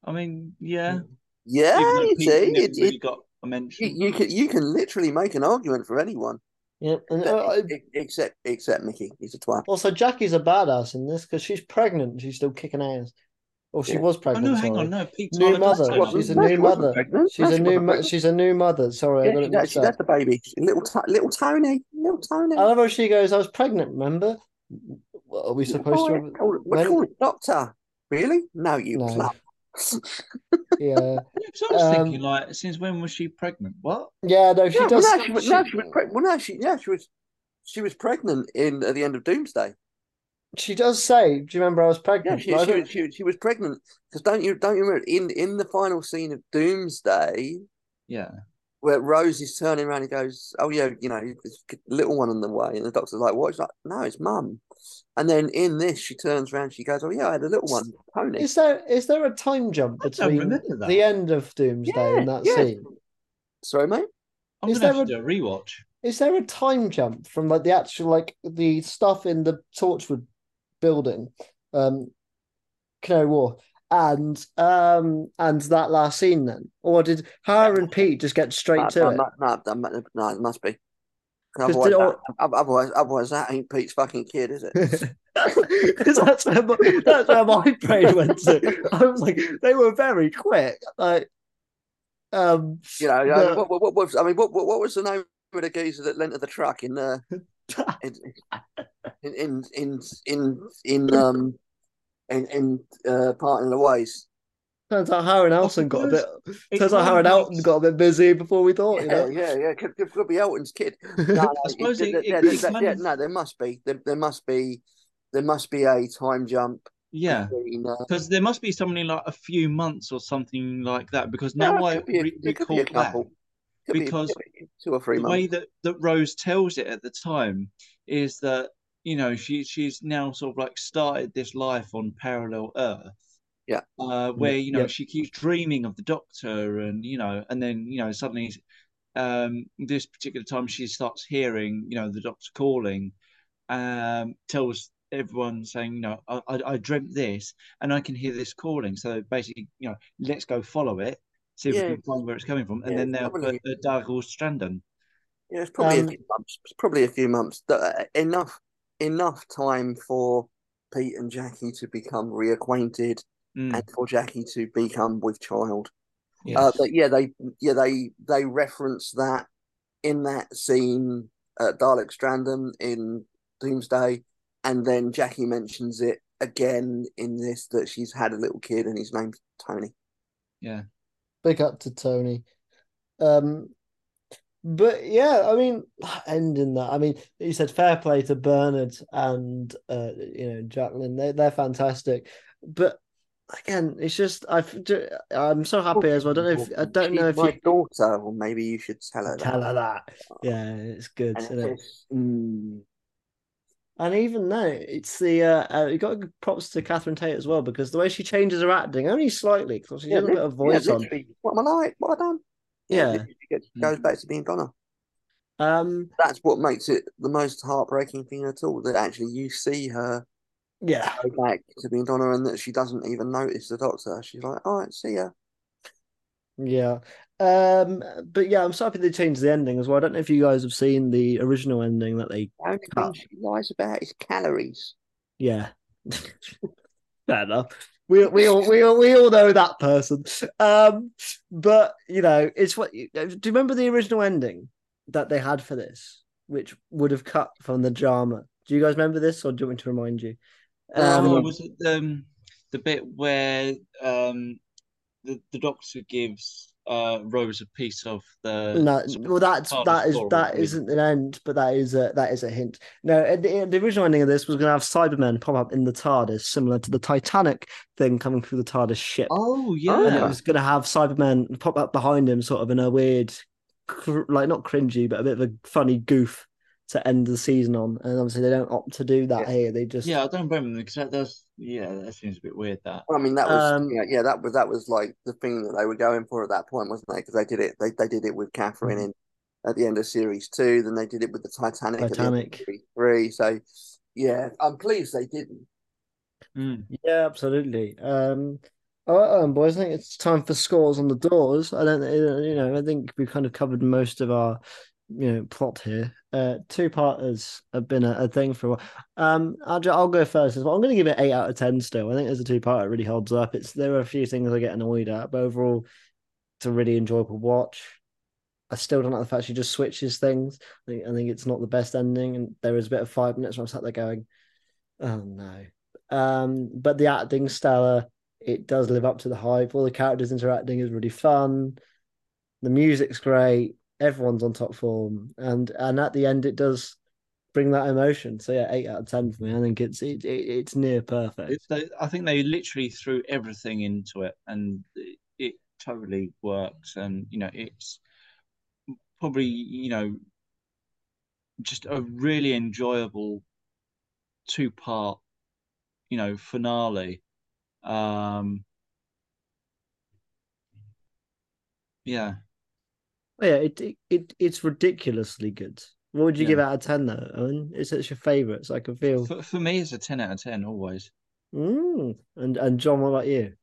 Speaker 3: I mean, yeah.
Speaker 1: Yeah,
Speaker 3: even
Speaker 1: you
Speaker 3: Pete
Speaker 1: see, it,
Speaker 3: really
Speaker 1: it,
Speaker 3: got a
Speaker 1: you, you can you can literally make an argument for anyone,
Speaker 2: yeah, and uh,
Speaker 1: except, except except Mickey. He's a twat.
Speaker 2: also Jackie's a badass in this because she's pregnant. And she's still kicking ass. Or she
Speaker 1: Yeah.
Speaker 2: was
Speaker 3: Oh
Speaker 2: pregnant.
Speaker 3: no, hang
Speaker 2: sorry.
Speaker 3: on, no, Pete
Speaker 2: New
Speaker 3: Tyler
Speaker 2: mother.
Speaker 3: Glasgow.
Speaker 2: She's a new mother.
Speaker 1: pregnant.
Speaker 2: She's
Speaker 1: No,
Speaker 2: a new.
Speaker 1: wasn't
Speaker 2: Mo- she's a new mother. Sorry, I
Speaker 1: Yeah,
Speaker 2: got
Speaker 1: she,
Speaker 2: it
Speaker 1: no,
Speaker 2: mixed
Speaker 1: she,
Speaker 2: up.
Speaker 1: that's the baby. Little little Tony, little Tony.
Speaker 2: I love how she goes. I was pregnant. Remember? What, are we supposed
Speaker 1: Oh,
Speaker 2: to?
Speaker 1: call We're
Speaker 2: when-
Speaker 1: calling it Doctor. Really? No, you
Speaker 2: No.
Speaker 1: plum.
Speaker 2: Yeah,
Speaker 3: So I was
Speaker 2: Um,
Speaker 3: thinking, like, since when was she pregnant? What?
Speaker 2: yeah. No, she
Speaker 1: yeah,
Speaker 2: does.
Speaker 1: Well, no, she, was-
Speaker 2: she-
Speaker 1: no, she was preg- well, no, she, yeah, she was, she was pregnant in at the end of Doomsday.
Speaker 2: she does say, "Do you remember I was
Speaker 1: Yeah,
Speaker 2: pregnant?"
Speaker 1: she, she, was, she, she was pregnant because don't you don't you remember in in the final scene of Doomsday
Speaker 3: Yeah.
Speaker 1: Where Rose is turning around and goes, "Oh yeah, you know, this little one on the way," and the doctor's like, "What?" She's like, "No, it's mum." And then in this, she turns around, she goes, "Oh yeah, I had a little one, Tony."
Speaker 2: Is there is there a time jump between the end of Doomsday and that
Speaker 1: yeah.
Speaker 2: scene?
Speaker 1: Sorry, mate.
Speaker 3: I'm
Speaker 2: Is
Speaker 3: gonna have
Speaker 2: there
Speaker 3: to do a rewatch.
Speaker 2: Is there a time jump from like the actual like the stuff in the Torchwood building, um, Canary Wharf, and um and that last scene then, or did her and Pete just get straight
Speaker 1: No,
Speaker 2: to
Speaker 1: no,
Speaker 2: it?
Speaker 1: no, no, no, no, it must be. Otherwise,
Speaker 2: did-
Speaker 1: that, otherwise, otherwise, that ain't Pete's fucking kid, is it?
Speaker 2: Because that's where my, that's where my brain went to. I was like, they were very quick. Like, um,
Speaker 1: You know,
Speaker 2: the-
Speaker 1: what, what, what was I mean? What, what, what was the name of the geezer that lent her the truck in the in in in in, in um in in uh, parting the ways.
Speaker 2: Turns out Harry Nelson got a bit.
Speaker 3: It
Speaker 2: Turns out Harry
Speaker 3: won't
Speaker 2: Nelson
Speaker 3: make-
Speaker 2: got a bit busy before we thought. You
Speaker 1: Yeah,
Speaker 2: know?
Speaker 1: yeah, yeah. Could, could, could be Elton's kid. No, no, it-
Speaker 3: it-
Speaker 1: yeah,
Speaker 3: it-
Speaker 1: there-
Speaker 3: it
Speaker 1: there-
Speaker 3: kind
Speaker 1: yeah, no, there must be. There, there must be. There must be a time jump.
Speaker 3: Yeah.
Speaker 1: between, uh,
Speaker 3: Because there must be something like a few months or something like that. Because
Speaker 1: no,
Speaker 3: now
Speaker 1: it
Speaker 3: I
Speaker 1: could be a-
Speaker 3: re-
Speaker 1: it could be a
Speaker 3: recall that.
Speaker 1: Could
Speaker 3: because
Speaker 1: could be two or three
Speaker 3: the
Speaker 1: months.
Speaker 3: way that, that Rose tells it at the time is that you know she she's now sort of like started this life on parallel Earth.
Speaker 1: Yeah.
Speaker 3: Uh, where you know
Speaker 2: Yeah.
Speaker 3: she keeps dreaming of the Doctor, and you know, and then you know suddenly, um, this particular time she starts hearing you know the Doctor calling, um, tells everyone saying you know I, I I dreamt this and I can hear this calling. So basically, you know, let's go follow it, see if
Speaker 1: Yeah.
Speaker 3: we can find where it's coming from, and
Speaker 1: Yeah,
Speaker 3: then they'll
Speaker 1: probably.
Speaker 3: put uh, Dargle Strandon.
Speaker 1: Yeah, it's probably
Speaker 2: Um,
Speaker 1: a few months. It's probably a few months. Uh, enough enough time for Pete and Jackie to become reacquainted
Speaker 3: Mm.
Speaker 1: and for Jackie to become with child.
Speaker 2: Yes.
Speaker 1: Uh, but yeah, they yeah they they reference that in that scene at Dalek Strandon in Doomsday, and then Jackie mentions it again in this that she's had a little kid and his name's Tony.
Speaker 3: Yeah.
Speaker 2: Big up to Tony. Um, but yeah, I mean, ending that. I mean, you said fair play to Bernard and uh, you know, Jacqueline. They they're fantastic. But again, it's just I. I'm so happy as well. I don't know if I don't know if
Speaker 1: my
Speaker 2: you
Speaker 1: daughter, or maybe you should tell her
Speaker 2: tell
Speaker 1: that.
Speaker 2: her that. Yeah, it's good.
Speaker 1: And
Speaker 2: it?
Speaker 1: it's, mm,
Speaker 2: And even though it's the uh, uh you got props to Catherine Tate as well because the way she changes her acting only slightly because she
Speaker 1: yeah,
Speaker 2: has a bit of voice
Speaker 1: yeah,
Speaker 2: on.
Speaker 1: What am I like? What have I done?
Speaker 2: Yeah.
Speaker 1: she goes back to being Donna.
Speaker 2: Um,
Speaker 1: That's what makes it the most heartbreaking thing at all. That actually you see her
Speaker 2: yeah,
Speaker 1: go back to being Donna, and that she doesn't even notice the Doctor. She's like, "All right, see ya."
Speaker 2: yeah. Um, but yeah, I'm so happy they changed the ending as well. I don't know if you guys have seen the original ending that they,
Speaker 1: The only thing
Speaker 2: Cut.
Speaker 1: she lies about is calories.
Speaker 2: yeah. Fair enough. We we all we all we all know that person. Um, but you know, it's what. Do you remember the original ending that they had for this, which would have cut from the drama? Do you guys remember this, or do you want me to remind you?
Speaker 3: Oh,
Speaker 2: Um,
Speaker 3: was it um, the bit where um, the, the doctor gives uh, Rose a piece of the
Speaker 2: No,
Speaker 3: sort of
Speaker 2: well, that's that is that isn't an end, but that is a that is a hint. No, the, the original ending of this was going to have Cybermen pop up in the TARDIS, similar to the Titanic thing coming through the TARDIS ship,
Speaker 3: Oh yeah,
Speaker 2: and it was going to have Cybermen pop up behind him, sort of in a weird, cr- like not cringy, but a bit of a funny goof to end the season on. And obviously, they don't opt to do that
Speaker 1: Yeah.
Speaker 2: here. They just
Speaker 3: yeah. I don't remember because that does. Yeah, that seems a bit weird. That.
Speaker 1: Well, I mean, that was
Speaker 2: Um,
Speaker 1: yeah, yeah, that was that was like the thing that they were going for at that point, wasn't they? Because they did it, they they did it with Catherine
Speaker 2: Mhm.
Speaker 1: in at the end of series two, then they did it with the Titanic, at the end of series three. So yeah, I'm pleased they didn't.
Speaker 3: Mm.
Speaker 2: Yeah, absolutely. Um, all right, um, boys. I think it's time for scores on the doors. I don't, you know, I think we've kind of covered most of our, you know, plot here. Uh, two parters have been a, a thing for a while. Um, I'll, I'll go first as well. I'm going to give it eight out of ten. Still, I think as a two parter, it really holds up. It's there are a few things I get annoyed at, but overall, it's a really enjoyable watch. I still don't like the fact she just switches things. I think I think it's not the best ending, and there is a bit of five minutes where I'm sat there going, "Oh no." Um, but the acting stellar. It does live up to the hype. All the characters interacting is really fun. The music's great. Everyone's on top form, and and at the end, it does bring that emotion. So yeah, eight out of ten for me. I think it's it, it it's near perfect.
Speaker 3: It, they, I think they literally threw everything into it, and it, it totally works. And you know, it's probably you know just a really enjoyable two part, you know, finale. Um, yeah,
Speaker 2: Oh, yeah, it, it it it's ridiculously good. What would you
Speaker 3: Yeah.
Speaker 2: give out of ten though? Owen? Is it your favourite? So I can feel.
Speaker 3: for, for me, it's a ten out of ten always.
Speaker 2: Mm. And and John, what about you?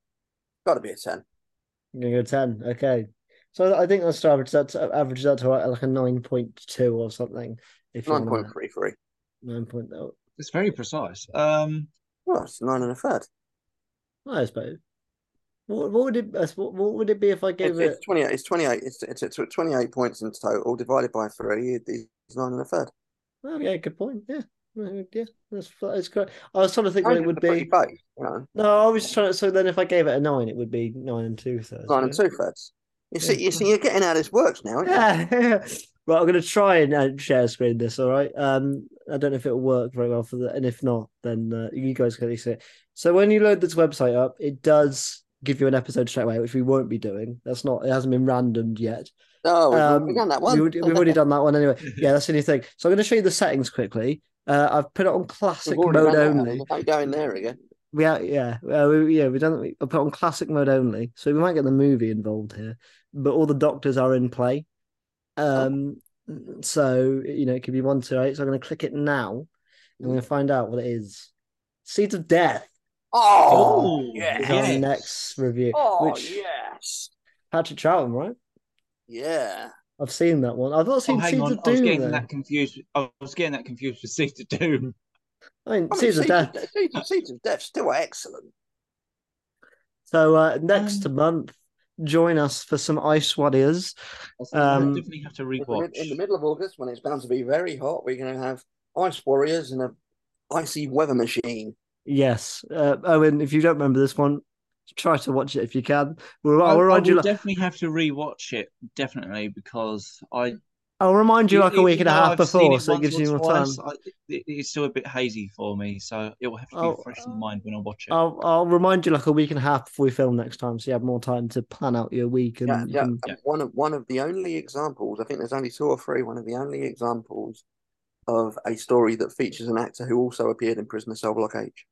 Speaker 1: Got to be a ten.
Speaker 2: I'm gonna go ten. Okay. So I think that's average that averages out to like a nine point two or something. If you
Speaker 1: Nine
Speaker 2: want
Speaker 1: point three three.
Speaker 2: nine point oh,
Speaker 3: It's very precise. Um,
Speaker 1: Well, it's nine and a third.
Speaker 2: I suppose. What, what would it? What, what would it be if I gave
Speaker 1: It's,
Speaker 2: it?
Speaker 1: it's 28. It's 28. It's, it's, it's 28 points in total divided by three. It's nine and a third.
Speaker 2: Oh yeah, good point. Yeah, yeah, that's that's great. I was trying to think what it would
Speaker 1: is a pretty
Speaker 2: be.
Speaker 1: you know,
Speaker 2: No, I was just trying to. So then, if I gave it a nine, it would be nine and two thirds.
Speaker 1: nine and two thirds. You see, you see, you're getting how this works now. aren't you?
Speaker 2: Yeah. right, I'm going to try and uh, share screen this. All right. Um, I don't know if it'll work very well for the, and if not, then uh, you guys can see it. So when you load this website up, it does give you an episode straight away, which we won't be doing. That's not. It hasn't been randomed yet.
Speaker 1: Oh, we've,
Speaker 2: Um,
Speaker 1: we've done that
Speaker 2: We,
Speaker 1: one.
Speaker 2: we've already done that one anyway. Yeah, that's the new thing. So I'm going to show you the settings quickly. Uh, I've put it on classic mode only.
Speaker 1: Don't go in there again.
Speaker 2: We are, yeah, uh, we, yeah, we done. We put on classic mode only, so we might get the movie involved here, but all the doctors are in play. Um, so you know it could be one to eight. So I'm going to click it now. I'm going to find out what it is. Seeds of Death
Speaker 1: Oh,
Speaker 3: Oh,
Speaker 1: yeah.
Speaker 3: yes.
Speaker 2: our next review.
Speaker 1: Oh,
Speaker 2: which
Speaker 1: yes.
Speaker 2: Patrick Troughton, right?
Speaker 1: Yeah.
Speaker 2: I've seen that one. I've not
Speaker 3: Oh,
Speaker 2: seen
Speaker 3: hang
Speaker 2: Seeds
Speaker 3: on.
Speaker 2: of
Speaker 3: I was
Speaker 2: Doom.
Speaker 3: getting
Speaker 2: though.
Speaker 3: that confused. I was getting that confused with Seed of Doom.
Speaker 2: I mean,
Speaker 1: I mean,
Speaker 2: Seeds of Death.
Speaker 1: of, Seeds Seeds of Death still excellent.
Speaker 2: So uh, next
Speaker 3: Um,
Speaker 2: month, join us for some Ice Warriors.
Speaker 3: I
Speaker 2: Um,
Speaker 3: definitely have to
Speaker 1: In the,
Speaker 3: rewatch.
Speaker 1: in the middle of August, when it's bound to be very hot, we're going to have Ice Warriors and a icy weather machine.
Speaker 2: Yes, uh, Owen. If you don't remember this one, try to watch it if you can. We'll,
Speaker 3: I,
Speaker 2: I'll
Speaker 3: I
Speaker 2: remind you.
Speaker 3: will
Speaker 2: Like,
Speaker 3: definitely have to rewatch it, definitely, because I
Speaker 2: I'll remind you like a week and a half
Speaker 3: I've seen
Speaker 2: before, so it gives you more time.
Speaker 3: I, it, it's still a bit hazy for me, so it will have to be
Speaker 2: Oh,
Speaker 3: fresh in mind when I watch it.
Speaker 2: I'll I'll remind you like a week and a half before we film next time, so you have more time to plan out your week and
Speaker 1: Yeah, yeah.
Speaker 2: can-
Speaker 3: Yeah.
Speaker 1: One of one of the only examples, I think there's only two or three. One of the only examples of a story that features an actor who also appeared in Prisoner Cell Block H.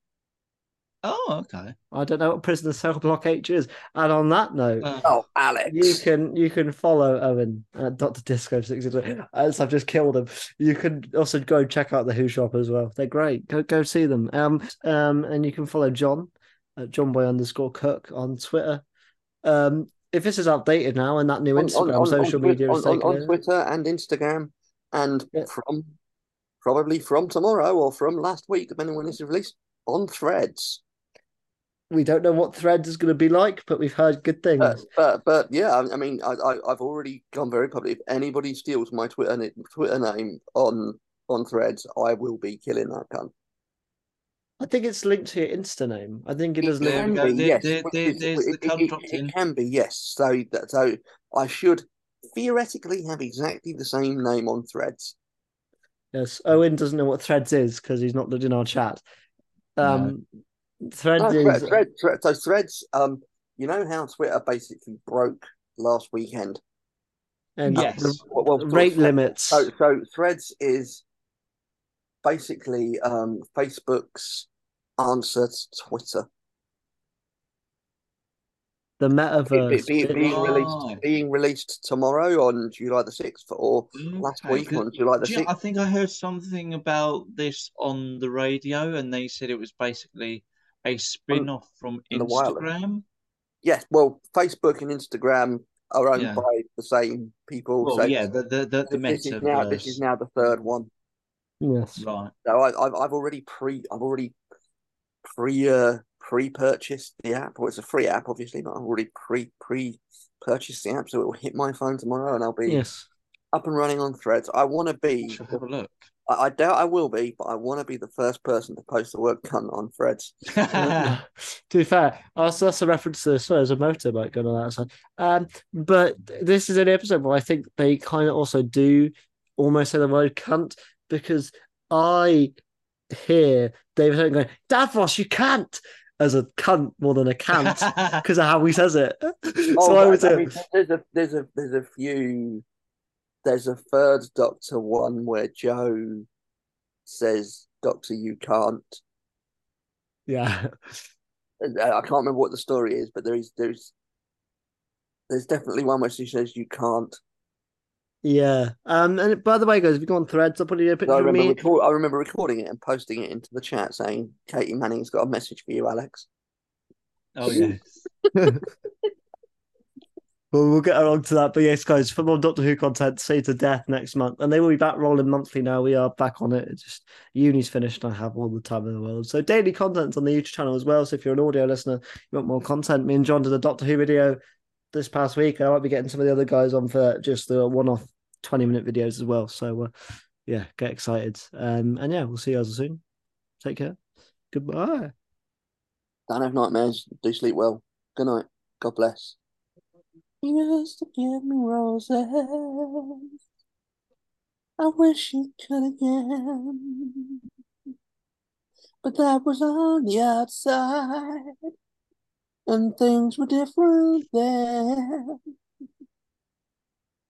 Speaker 3: Oh, okay.
Speaker 2: I don't know what prisoner cell block H is. And on that note,
Speaker 3: Uh,
Speaker 1: Oh, Alex!
Speaker 2: you can you can follow Owen at Doctor Disco sixty three. As I've just killed him. You can also go check out the Who Shop as well. They're great. Go go see them. Um um and you can follow John at John Boy underscore Cook on Twitter. Um if this is updated now and that new
Speaker 1: on,
Speaker 2: Instagram
Speaker 1: on, on,
Speaker 2: social
Speaker 1: on,
Speaker 2: media
Speaker 1: on,
Speaker 2: is
Speaker 1: on,
Speaker 2: taken
Speaker 1: on. Twitter and Instagram, and
Speaker 2: Yeah.
Speaker 1: from probably from tomorrow or from last week, depending when this is released, on Threads.
Speaker 2: We don't know what threads is going to be like, but we've heard good things.
Speaker 1: But but, but yeah, I, I mean, I, I I've already gone very public. If anybody steals my Twitter na- Twitter name on on Threads, I will be killing that cunt.
Speaker 2: I think it's linked to your Insta name. I think it
Speaker 1: It
Speaker 2: does
Speaker 3: There
Speaker 2: link.
Speaker 1: can be, yes.
Speaker 3: there-
Speaker 1: which
Speaker 3: there-
Speaker 1: is-
Speaker 3: there's the
Speaker 1: it-
Speaker 3: cunt
Speaker 1: it-
Speaker 3: dropped
Speaker 1: it
Speaker 3: in.
Speaker 1: can be, yes. So that so I should theoretically have exactly the same name on Threads.
Speaker 2: Yes, Owen doesn't know what threads is because he's not looked in our chat. Um, threads
Speaker 1: No,
Speaker 2: is
Speaker 1: thread, thread, thread, so threads, um, you know how Twitter basically broke last weekend.
Speaker 2: and
Speaker 3: Yes.
Speaker 2: the
Speaker 1: Well, well,
Speaker 2: rate
Speaker 1: Threads-
Speaker 2: limits.
Speaker 1: So, so Threads is basically um, Facebook's answer to Twitter.
Speaker 2: the
Speaker 1: Be-
Speaker 2: metaverse.
Speaker 1: be- being
Speaker 3: Right.
Speaker 1: released, being released tomorrow on July the sixth, or last week on July the
Speaker 3: Do you know,
Speaker 1: sixth.
Speaker 3: I think I heard something about this on the radio, and they said it was basically a spin off from
Speaker 1: on the wireless.
Speaker 3: Instagram.
Speaker 1: Yes, well, Facebook and Instagram are owned
Speaker 3: Yeah.
Speaker 1: by the same people.
Speaker 3: Well,
Speaker 1: so
Speaker 3: yeah, the the the, the
Speaker 1: this is now this is now the third one.
Speaker 2: Yes.
Speaker 3: Right.
Speaker 1: So I, I've I've already pre I've already pre uh, pre purchased the app. Well, it's a free app, obviously, but I've already pre pre purchased the app, so it will hit my phone tomorrow, and I'll be
Speaker 2: Yes.
Speaker 1: up and running on Threads. I want to be.
Speaker 3: shall have a look.
Speaker 1: I, I doubt I will be, but I want to be the first person to post the word cunt on Threads.
Speaker 2: to be fair, also that's a reference to so there's a motorbike going on outside. Um, but this is an episode where I think they kind of also do almost say the word cunt because I hear David Hogan going, Davros, you can't as a cunt more than a can't because of how he says it. so
Speaker 1: Oh,
Speaker 2: I
Speaker 1: but,
Speaker 2: would say,
Speaker 1: I mean, there's a there's a there's a few. There's a third Doctor one where Jo says, "Doctor, you can't."
Speaker 2: yeah,
Speaker 1: I I can't remember what the story is, but there is there's there's definitely one where she says you can't.
Speaker 2: yeah. Um, and by the way, guys, if you go on threads, I'll put in a picture
Speaker 1: I
Speaker 2: of me.
Speaker 1: record, I remember recording it and posting it into the chat saying, "Katy Manning's got a message for you, Alex."
Speaker 3: oh yes.
Speaker 2: Well, we'll get along to that. But yes, guys, for more Doctor Who content, Seeds of Death next month. And they will be back rolling monthly now. We are back on it. It's just uni's finished. and I have all the time in the world. So daily content on the YouTube channel as well. So if you're an audio listener, you want more content, me and John did a Doctor Who video this past week. I might be getting some of the other guys on for just the one off 20 minute videos as well. So uh, yeah, get excited. Um, and yeah, we'll see you guys soon. Take care. Goodbye.
Speaker 1: Don't have nightmares. Do sleep well. Good night. God bless. Used to give me roses. I wish you could again. But that was on the outside. And things were different then.